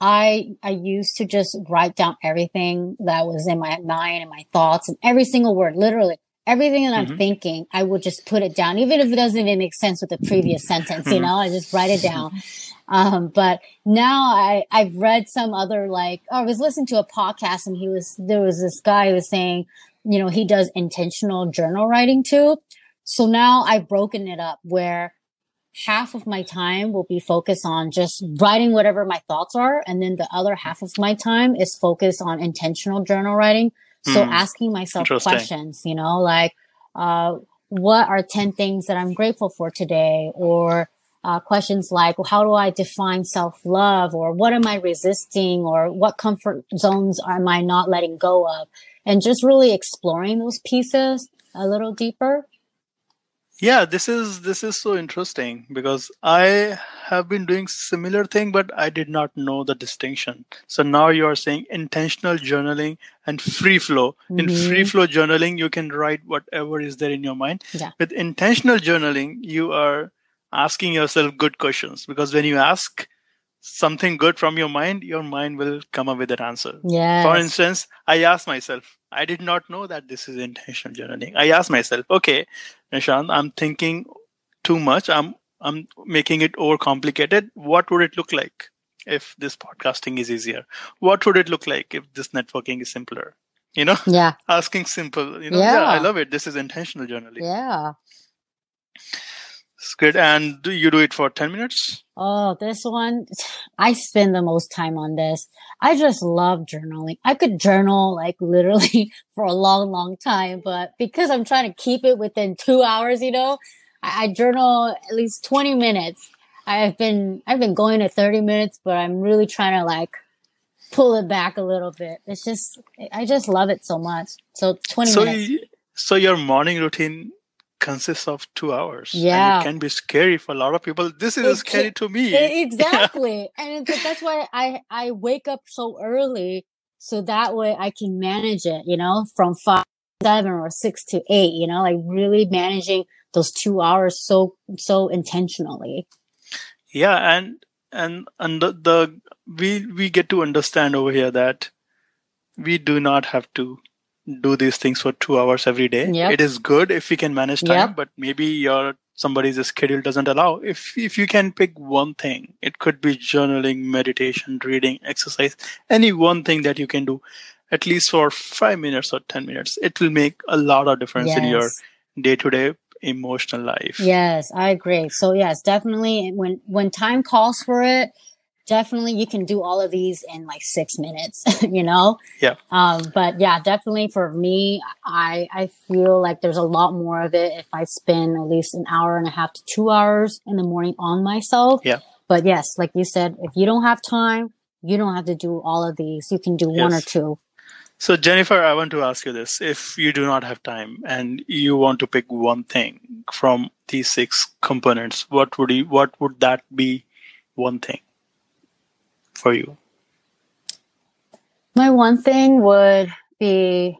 i i used to just write down everything that was in my mind and my thoughts and every single word literally everything that i'm Mhm. thinking i would just put it down even if it doesn't even make sense with the previous sentence you Mhm. know i just write it down um, but now i i've read some other like oh, i was listening to a podcast and he was there was this guy who was saying you know he does intentional journal writing too so now i've broken it up where half of my time will be focused on just writing whatever my thoughts are. And then the other half of my time is focused on intentional journal writing. So Hmm. asking myself questions you know like uh, what are 10 things that i'm grateful for today? Or uh, questions like well, how do i define self-love? Or what am i resisting? Or what comfort zones am i not letting go of? And just really exploring those pieces a little deeper Yeah, this is this is so interesting because I have been doing similar thing, but I did not know the distinction. So now you are saying intentional journaling and free flow. In Mhm. free flow journaling, you can write whatever is there in your mind. Yeah. With intentional journaling, you are asking yourself good questions because when you ask something good from your mind, your mind will come up with an answer. Yeah. For instance, I asked myself, I did not know that this is intentional journaling. I asked myself, okay, Nishant, I'm thinking too much. I'm I'm making it overcomplicated. What would it look like if this podcasting is easier? What would it look like if this networking is simpler? You know, yeah. asking simple. You know, yeah, I love it. This is intentional journaling. Yeah. It's good. And do you do it for ten minutes? Oh, this one, I spend the most time on this. I just love journaling. I could journal like literally for a long, long time, but because I'm trying to keep it within two hours, you know, I, I journal at least 20 minutes. I've been, I've been going to 30 minutes, but I'm really trying to like pull it back a little bit. It's just, I just love it so much. So 20 So, minutes. y- so your morning routine consists of two hours. and Yeah. it can be scary for a lot of people. This is It scary to me. E- exactly and it's, that's why i i wake up so early so that way i can manage it you know from five seven or six to eight you know like really managing those two hours so so intentionally yeah and and and the, the we we get to understand over here that we do not have to do these things for two hours every day. Yep. it is good if we can manage time Yep. but maybe your somebody's schedule doesn't allow. If if you can pick one thing it could be journaling meditation reading exercise any one thing that you can do at least for five minutes or ten minutes it will make a lot of difference in your day-to-day emotional life. Yes i agree. So yes definitely when when time calls for it definitely you can do all of these in like six minutes you know Yeah. um but yeah definitely for me i i feel like there's a lot more of it if i spend at least an hour and a half to two hours in the morning on myself Yeah. but yes like you said if you don't have time you don't have to do all of these you can do one or two So, Jennifer, I want to ask you this. If you do not have time and you want to pick one thing from these six components, what would you, what would that be one thing for you? my one thing would be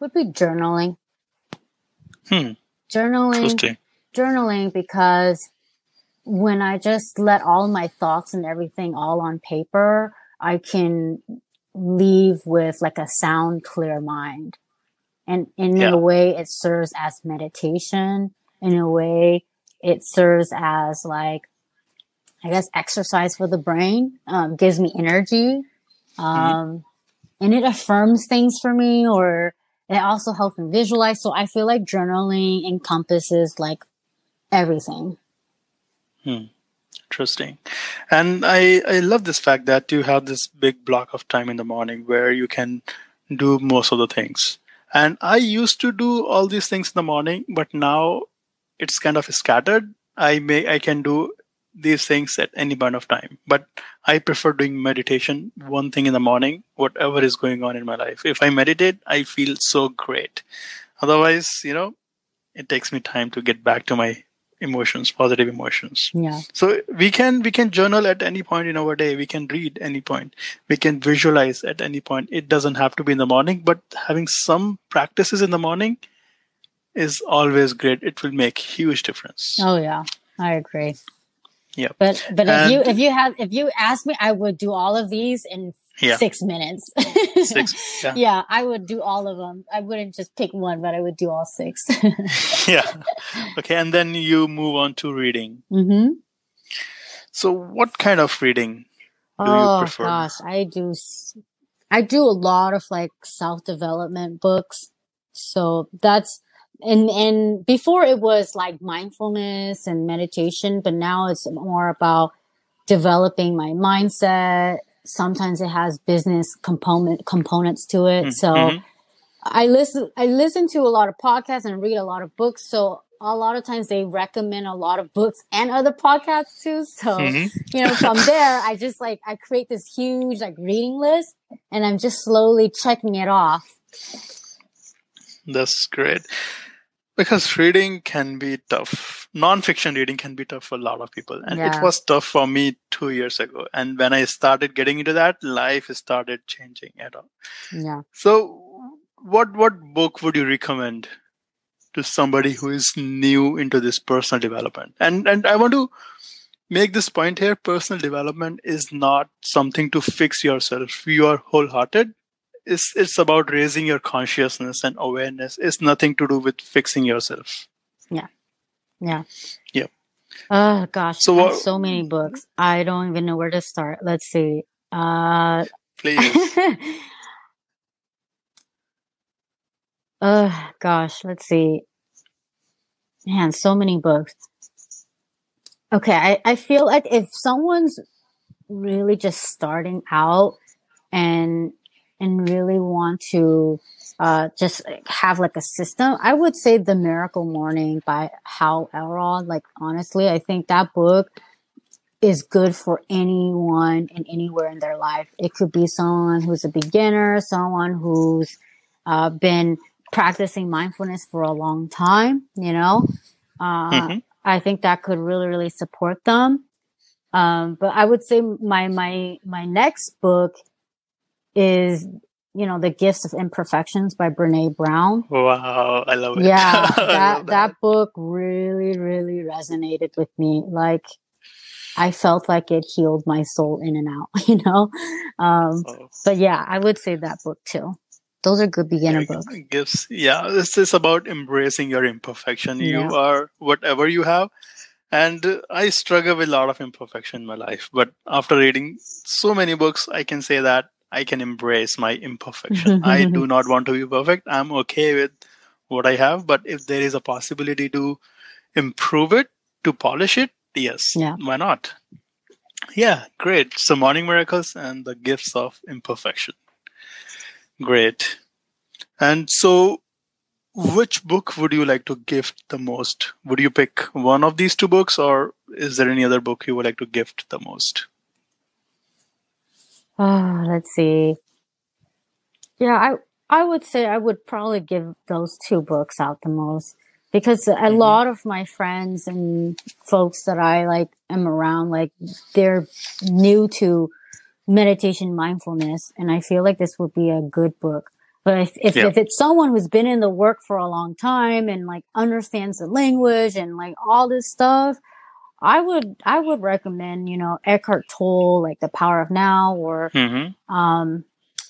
would be journaling Hmm. journaling journaling because when I just let all my thoughts and everything all on paper, I can leave with like a sound, clear mind. And in Yeah. a way, it serves as meditation. In a way, it serves as like, I guess, exercise for the brain, um, gives me energy. Um, and it affirms things for me or it also helps me visualize. So I feel like journaling encompasses like everything. Interesting. And I, I love this fact that you have this big block of time in the morning where you can do most of the things. And I used to do all these things in the morning, but now it's kind of scattered. I may I can do these things at any point of time. But I prefer doing meditation one thing in the morning, whatever is going on in my life. If I meditate, I feel so great. Otherwise, you know, it takes me time to get back to my emotions, positive emotions. Yeah. So we can we can journal at any point in our day. We can read any point. We can visualize at any point. It doesn't have to be in the morning, but having some practices in the morning is always great. It will make huge difference. Oh yeah. I agree. Yeah. But but if you if you have if you ask me, I would do all of these in Yeah. six minutes. Six. Yeah. yeah, I would do all of them. I wouldn't just pick one, but I would do all six. yeah. Okay, and then you move on to reading. mm-hmm. So, what kind of reading do you prefer? Oh gosh, I do. I do a lot of like self development books. So that's and and before it was like mindfulness and meditation, but now it's more about developing my mindset. Sometimes it has business component components to it. So Mhm. I listen I listen to a lot of podcasts and read a lot of books. So a lot of times they recommend a lot of books and other podcasts too. So Mhm. you know, from there, I just like, I create this huge like reading list and I'm just slowly checking it off. That's great. Because reading can be tough. Non-fiction reading can be tough for a lot of people, and Yeah. it was tough for me two years ago. And when I started getting into that, life started changing at all. Yeah. So, what what book would you recommend to somebody who is new into this personal development? And and I want to make this point here: personal development is not something to fix yourself. You are wholehearted. It's it's about raising your consciousness and awareness. It's nothing to do with fixing yourself. Yeah. yeah yeah Oh gosh. So what- so many books. I don't even know where to start. Let's see. Uh Please. oh gosh, let's see. Man, so many books. Okay, I, I feel like if someone's really just starting out and and really want to uh just have like a system, I would say The Miracle Morning by Hal Elrod. Like honestly, I think that book is good for anyone and anywhere in their life. It could be someone who's a beginner, someone who's uh, been practicing mindfulness for a long time, you know. Uh, Mhm. I think that could really, really support them. Um, but I would say my my my next book is you know the Gifts of Imperfections by Brene Brown. Wow, I love it. Yeah, that, love that book really, really resonated with me. Like, I felt like it healed my soul in and out, you know? Um, Oh. but yeah, I would say that book too. Those are good beginner Yeah, books. gifts yeah this is about embracing your imperfection you are whatever you have and i struggle with a lot of imperfection in my life but after reading so many books i can say that i can embrace my imperfection i do not want to be perfect i'm okay with what i have but if there is a possibility to improve it to polish it yes Yeah. why not yeah great so morning miracles and the gifts of imperfection Great. And so, which book would you like to gift the most? Would you pick one of these two books, or is there any other book you would like to gift the most? Oh, let's see. Yeah, I, I would say I would probably give those two books out the most because a Mhm. lot of my friends and folks that I like am around, like they're new to meditation mindfulness. And I feel like this would be a good book. But if, if, Yeah. if it's someone who's been in the work for a long time and like understands the language and like all this stuff, I would, I would recommend, you know, Eckhart Tolle, like The Power of Now or, Mm-hmm. um,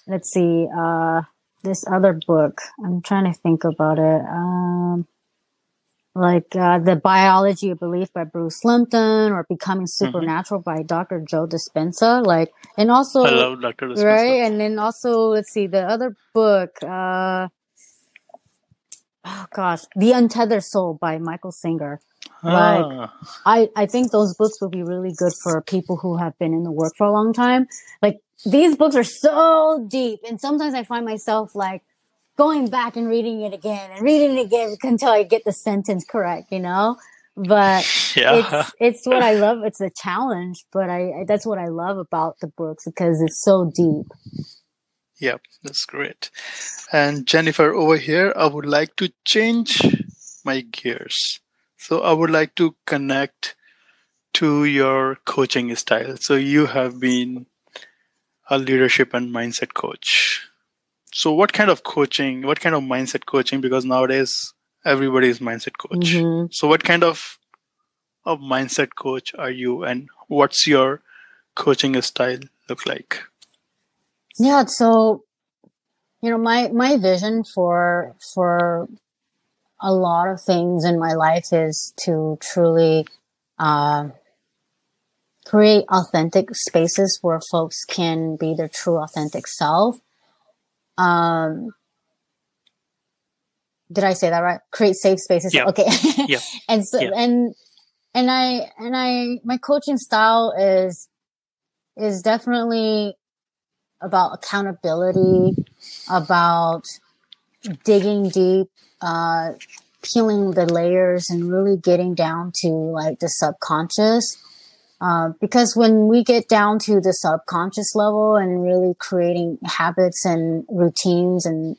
let's see, uh, this other book. I'm trying to think about it. Um, like uh, the biology of belief by Bruce Lipton or becoming supernatural by Dr. Joe Dispenza. Like, and also, I love Dr. Dispenza. right? And then also, let's see, the other book, uh, oh gosh, The Untethered Soul by Michael Singer. Ah, I, I think those books would be really good for people who have been in the work for a long time. Like these books are so deep and sometimes I find myself like going back and reading it again and reading it again until I get the sentence correct, you know? But yeah. it's, it's what I love. It's a challenge, but I, I, that's what I love about the books because it's so deep. Yep, that's great. And Jennifer, over here, I would like to change my gears. So I would like to connect to your coaching style. So you have been a leadership and mindset coach. So what kind of coaching, what kind of mindset coaching? Because nowadays everybody is mindset coach. Mhm. So what kind of of mindset coach are you and what's your coaching style look like? Yeah. So, you know, my, my vision for, for a lot of things in my life is to truly, uh, create authentic spaces where folks can be their true authentic self. Um, did I say that right? Create safe spaces. Yeah. Okay. Yeah. and so, Yeah. and, and I, and I, my coaching style is, is definitely about accountability, about digging deep, uh, peeling the layers and really getting down to like the subconscious. Uh, because when we get down to the subconscious level and really creating habits and routines and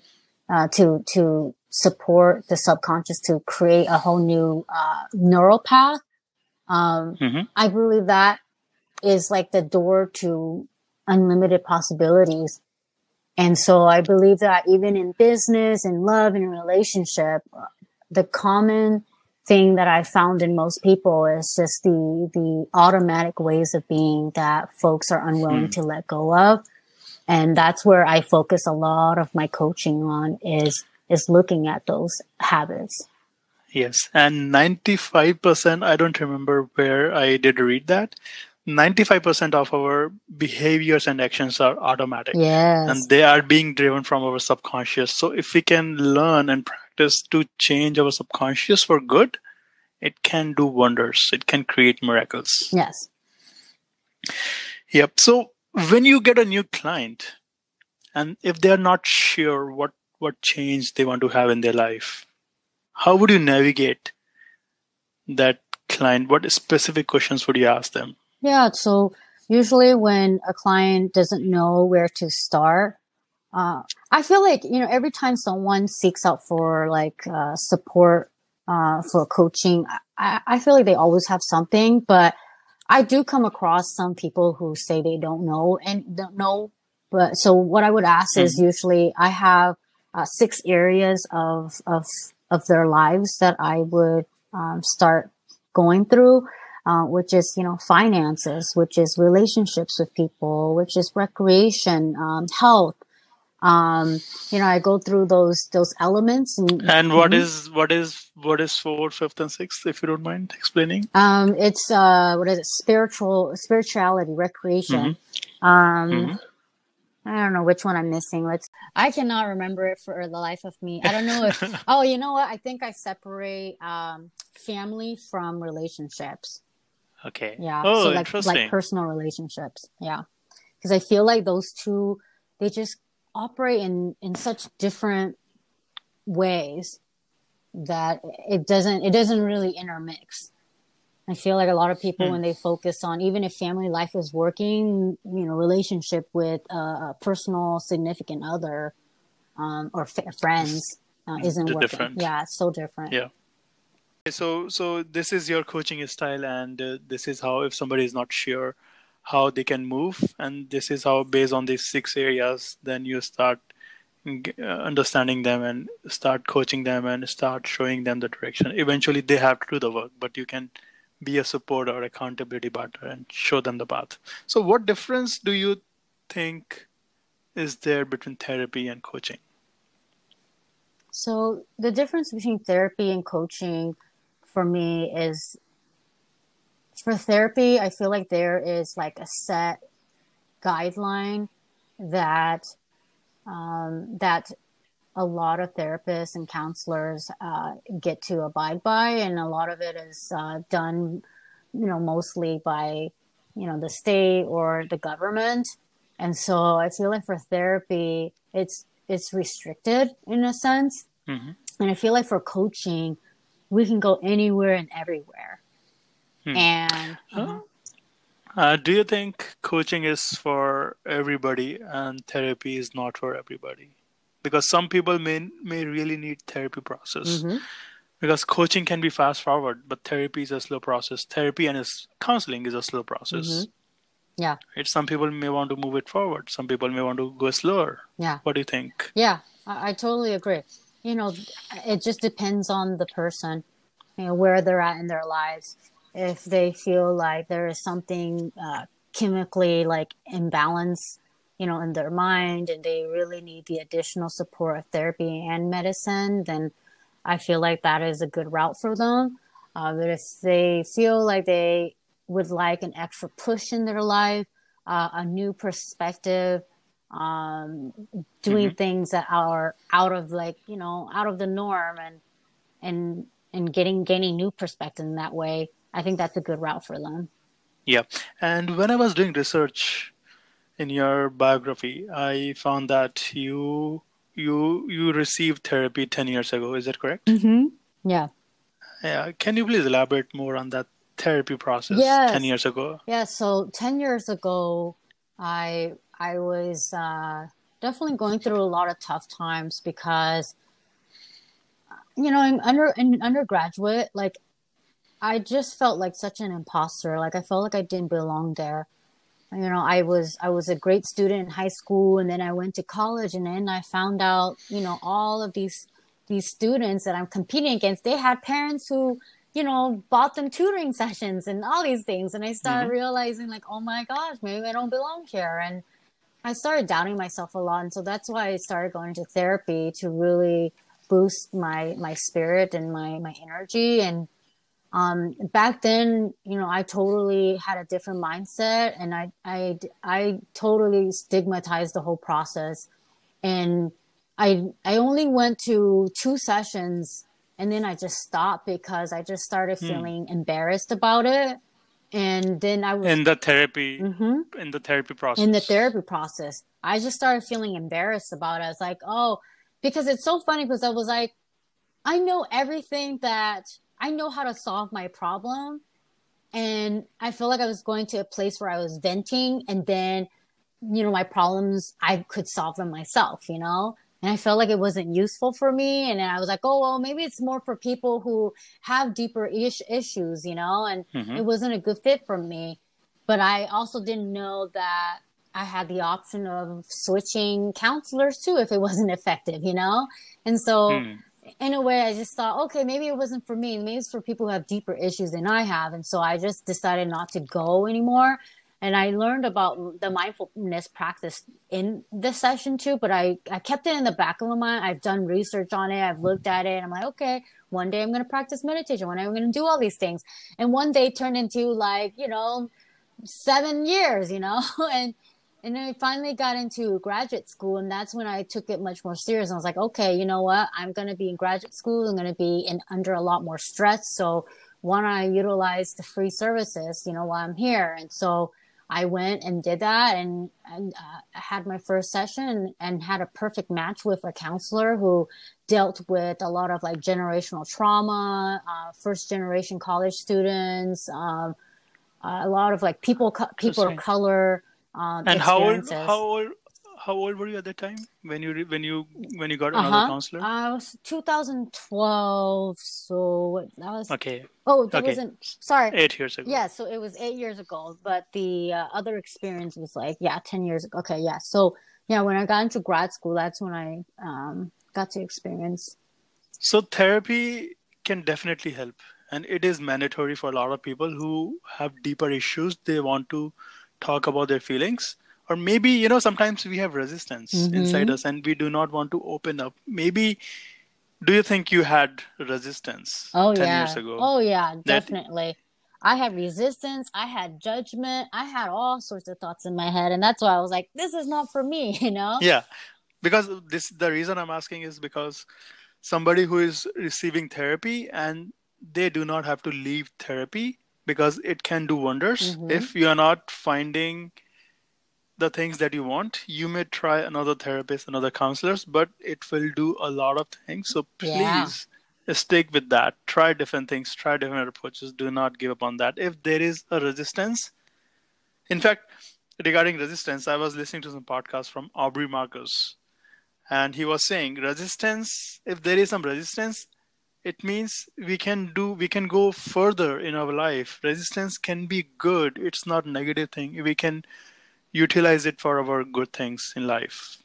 uh, to to support the subconscious to create a whole new uh, neural path. Um, Mm-hmm. I believe that is like the door to unlimited possibilities. And so I believe that even in business and love and relationship, the common thing that I found in most people is just the, the automatic ways of being that folks are unwilling hmm. to let go of. And that's where I focus a lot of my coaching on is, is looking at those habits. Yes, and 95%, I don't remember where I did read that. 95% of our behaviors and actions are automatic. Yes. And they are being driven from our subconscious. So if we can learn and practice to change our subconscious for good, it can do wonders. It can create miracles. yes. Yep. So when you get a new client, and if they are not sure what what change they want to have in their life, how would you navigate that client? What specific questions would you ask them? Yeah. So usually when a client doesn't know where to start, uh, I feel like, you know, every time someone seeks out for like, uh, support, uh, for coaching, I, I feel like they always have something, but I do come across some people who say they don't know and don't know. But so what I would ask is usually I have uh, six areas of, of, of their lives that I would, um, start going through uh, which is you know finances, which is relationships with people, which is recreation, um, health. Um, you know, I go through those those elements, and, And what Mhm. is what is what is fourth, fifth, and sixth? If you don't mind explaining. um, it's uh, what is it? Spiritual spirituality, recreation. Um, Mhm. I don't know which one I'm missing. Let's. I cannot remember it for the life of me. I don't know if. oh, you know what? I think I separate um, family from relationships. Okay. Yeah. Oh, so like interesting. like personal relationships. Yeah. Because I feel like those two they just operate in in such different ways that it doesn't it doesn't really intermix. I feel like a lot of people Hmm. when they focus on even if family life is working, you know, relationship with a, a personal significant other um, or f- friends uh, isn't d- working. different. Yeah, it's so different. Yeah. So so this is your coaching style, and uh, this is how if somebody is not sure how they can move, and this is how based on these six areas, then you start uh, understanding them and start coaching them and start showing them the direction. Eventually, they have to do the work, but you can be a support or accountability partner and show them the path. So, what difference do you think is there between therapy and coaching? So the difference between therapy and coaching for me is for therapy, I feel like there is like a set guideline that um, that a lot of therapists and counselors uh, get to abide by, and a lot of it is uh, done, you know, mostly by you know the state or the government. And so I feel like for therapy, it's it's restricted in a sense. Mhm. And I feel like for coaching, we can go anywhere and everywhere. Hmm. And Huh? Uh, do you think coaching is for everybody and therapy is not for everybody? Because some people may may really need therapy process. Mhm. Because coaching can be fast forward, but therapy is a slow process. Therapy and is, counseling is a slow process. Mhm. yeah, Right? Some people may want to move it forward. Some people may want to go slower. yeah. What do you think? Yeah, I, I totally agree. You know, it just depends on the person, you know, where they're at in their lives. If they feel like there is something uh, chemically like imbalance, you know, in their mind and they really need the additional support of therapy and medicine, then I feel like that is a good route for them. Uh, but if they feel like they would like an extra push in their life, uh, a new perspective, um, doing things that are out of like you know out of the norm and and and getting gaining new perspective in that way i think that's a good route for them Yeah. And when I was doing research in your biography, I found that you you you received therapy 10 years ago. Is that correct? mm-hmm. yeah Yeah. Can you please elaborate more on that therapy process Yes. 10 years ago? yeah so 10 years ago i i was uh, definitely going through a lot of tough times because you know, in under in undergraduate, like I just felt like such an imposter. Like I felt like I didn't belong there. You know, I was I was a great student in high school, and then I went to college, and then I found out, you know, all of these these students that I'm competing against, they had parents who, you know, bought them tutoring sessions and all these things, and I started mm-hmm. realizing like, oh my gosh, maybe I don't belong here, and I started doubting myself a lot, and so that's why I started going to therapy to really boost my my spirit and my my energy and um, back then, you know, I totally had a different mindset and I, I, I totally stigmatized the whole process. And I, I only went to two sessions and then I just stopped because I just started hmm. feeling embarrassed about it. And then I was in the therapy, mm-hmm, in the therapy process, in the therapy process, I just started feeling embarrassed about it. I was like, oh, because it's so funny because I was like, I know everything that I know how to solve my problem. And I feel like I was going to a place where I was venting and then, you know, my problems, I could solve them myself, you know? And I felt like it wasn't useful for me. And I was like, oh, well, maybe it's more for people who have deeper ish- issues, you know? And mm-hmm. it wasn't a good fit for me. But I also didn't know that I had the option of switching counselors too if it wasn't effective, you know? And so mm in a way, I just thought, okay, maybe it wasn't for me. Maybe it's for people who have deeper issues than I have. And so I just decided not to go anymore. And I learned about the mindfulness practice in this session too, but I, I kept it in the back of my mind. I've done research on it. I've looked at it. I'm like, okay, one day I'm going to practice meditation. One day I'm going to do all these things. And one day turned into like, you know, seven years, you know, and, and then I finally got into graduate school, and that's when I took it much more serious. I was like, okay, you know what? I'm going to be in graduate school. I'm going to be in under a lot more stress. So why don't I utilize the free services, you know, while I'm here? And so I went and did that, and, and uh, had my first session, and, had a perfect match with a counselor who dealt with a lot of like generational trauma, uh, first generation college students, um, a lot of like people people of color uh, and how old how old how old were you at that time when you when you when you got uh-huh. another counselor? I was 2012 so that was okay. Oh that okay. wasn't sorry. Eight years ago. Yeah so it was eight years ago but the uh, other experience was like yeah 10 years ago. Okay yeah so yeah when i got into grad school that's when i um, got to experience. So therapy can definitely help and it is mandatory for a lot of people who have deeper issues. They want to talk about their feelings or maybe you know sometimes we have resistance mm-hmm. inside us and we do not want to open up. Maybe do you think you had resistance oh yeah. oh yeah definitely. That... i had resistance. I had judgment. I had all sorts of thoughts in my head. And that's why i was like this is not for me you know? Yeah. Because this the reason i'm asking is because somebody who is receiving therapy and they do not have to leave therapy because it can do wonders. Mm-hmm. If you are not finding the things that you want, you may try another therapist, another counselors, but it will do a lot of things. So please yeah. stick with that. Try different things, try different approaches. Do not give up on that. If there is a resistance, in fact, regarding resistance, I was listening to some podcast from Aubrey Marcus, and he was saying resistance, if there is some resistance, it means we can do we can go further in our life resistance can be good it's not negative thing we can utilize it for our good things in life.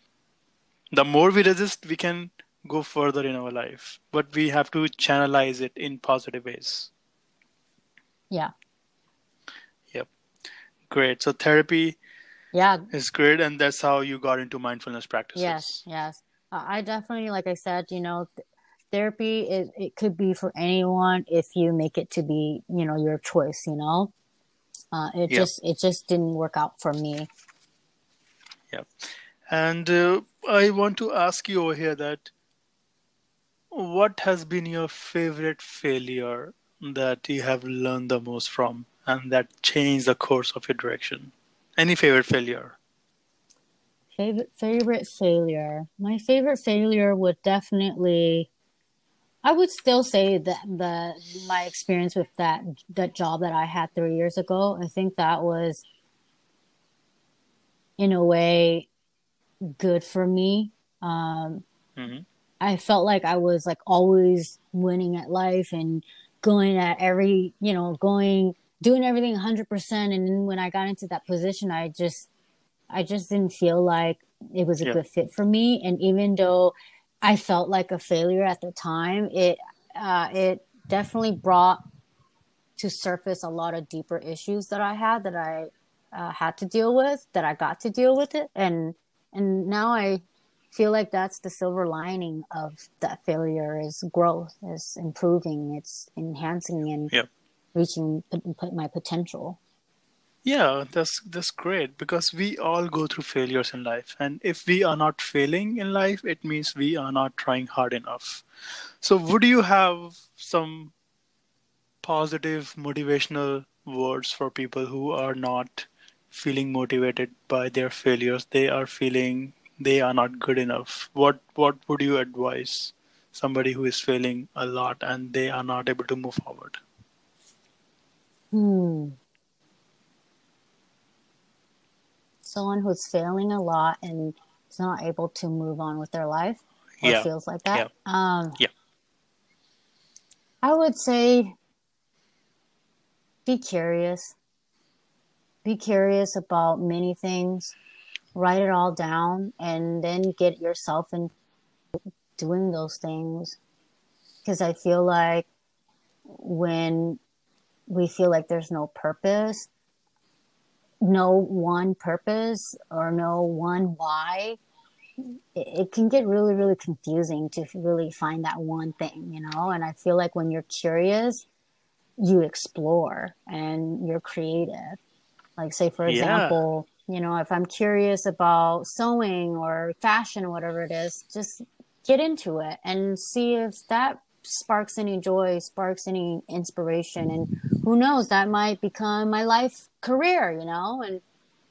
The more we resist we can go further in our life but we have to channelize it in positive ways. Yeah. Yep. Great. So therapy yeah. is great and that's how you got into mindfulness practices. Yes yes. I definitely like i said you know therapy it, it could be for anyone if you make it to be you know your choice you know uh, it yep. just it just didn't work out for me. Yeah. And uh, i want to ask you over here that what has been your favorite failure that you have learned the most from and that changed the course of your direction? Any favorite failure? Favorite favorite failure. My favorite failure would definitely I would still say that the my experience with that that job that I had three years ago, I think that was in a way good for me. Um, mm-hmm. I felt like I was like always winning at life and going at every, you know, going doing everything 100% and then when I got into that position I just I just didn't feel like it was a yeah. good fit for me and even though I felt like a failure at the time, it uh, it definitely brought to surface a lot of deeper issues that I had that I uh, had to deal with, that I got to deal with it, and and now I feel like that's the silver lining of that failure is growth, is improving, it's enhancing and yep. reaching my potential. Yeah, that's that's great because we all go through failures in life, and if we are not failing in life, it means we are not trying hard enough. So, would you have some positive motivational words for people who are not feeling motivated by their failures? They are feeling they are not good enough. What what would you advise somebody who is failing a lot and they are not able to move forward? Hmm someone who's failing a lot and is not able to move on with their life or yeah. feels like that. Yeah. Um, yeah. I would say be curious. Be curious about many things. Write it all down and then get yourself in doing those things. Because I feel like when we feel like there's no purpose, no one purpose or no one why, it, can get really, really confusing to really find that one thing, you know? And I feel like when you're curious, you explore and you're creative. Like, say, for example, yeah. you know, if I'm curious about sewing or fashion, or whatever it is, just get into it and see if that sparks any joy, sparks any inspiration. And who knows, that might become my life career, you know? And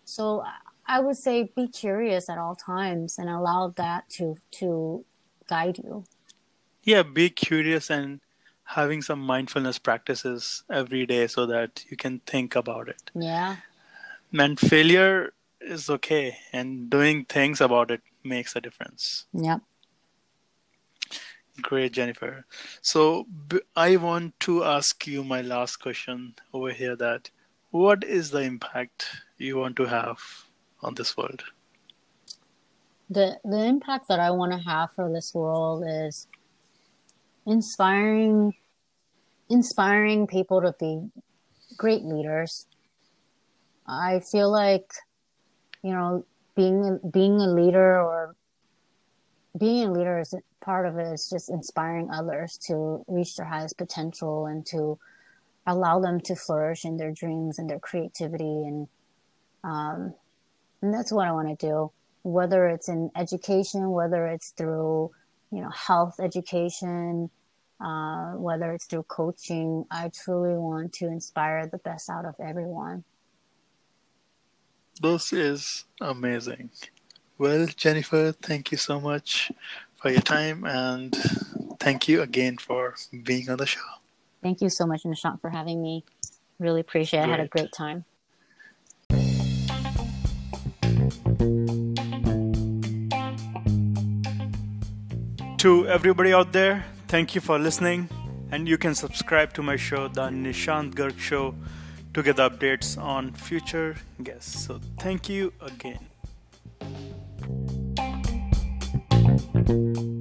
so I would say be curious at all times and allow that to, to guide you. Yeah, be curious and having some mindfulness practices every day so that you can think about it. Yeah. And failure is okay, and doing things about it makes a difference. Yep. Great, Jennifer. So I want to ask you my last question over here that what is the impact you want to have on this world? The the impact that I want to have for this world is inspiring inspiring people to be great leaders. I feel like you know being being a leader or being a leader is part of it is just inspiring others to reach their highest potential and to allow them to flourish in their dreams and their creativity. And um, and that's what I want to do whether it's in education whether it's through you know health education uh, whether it's through coaching I truly want to inspire the best out of everyone. This is amazing. Well, Jennifer, thank you so much for your time and thank you again for being on the show. Thank you so much, Nishant, for having me. Really appreciate it. I had a great time. To everybody out there, thank you for listening. And you can subscribe to my show, The Nishant Garg Show, to get updates on future guests. So thank you again. thank you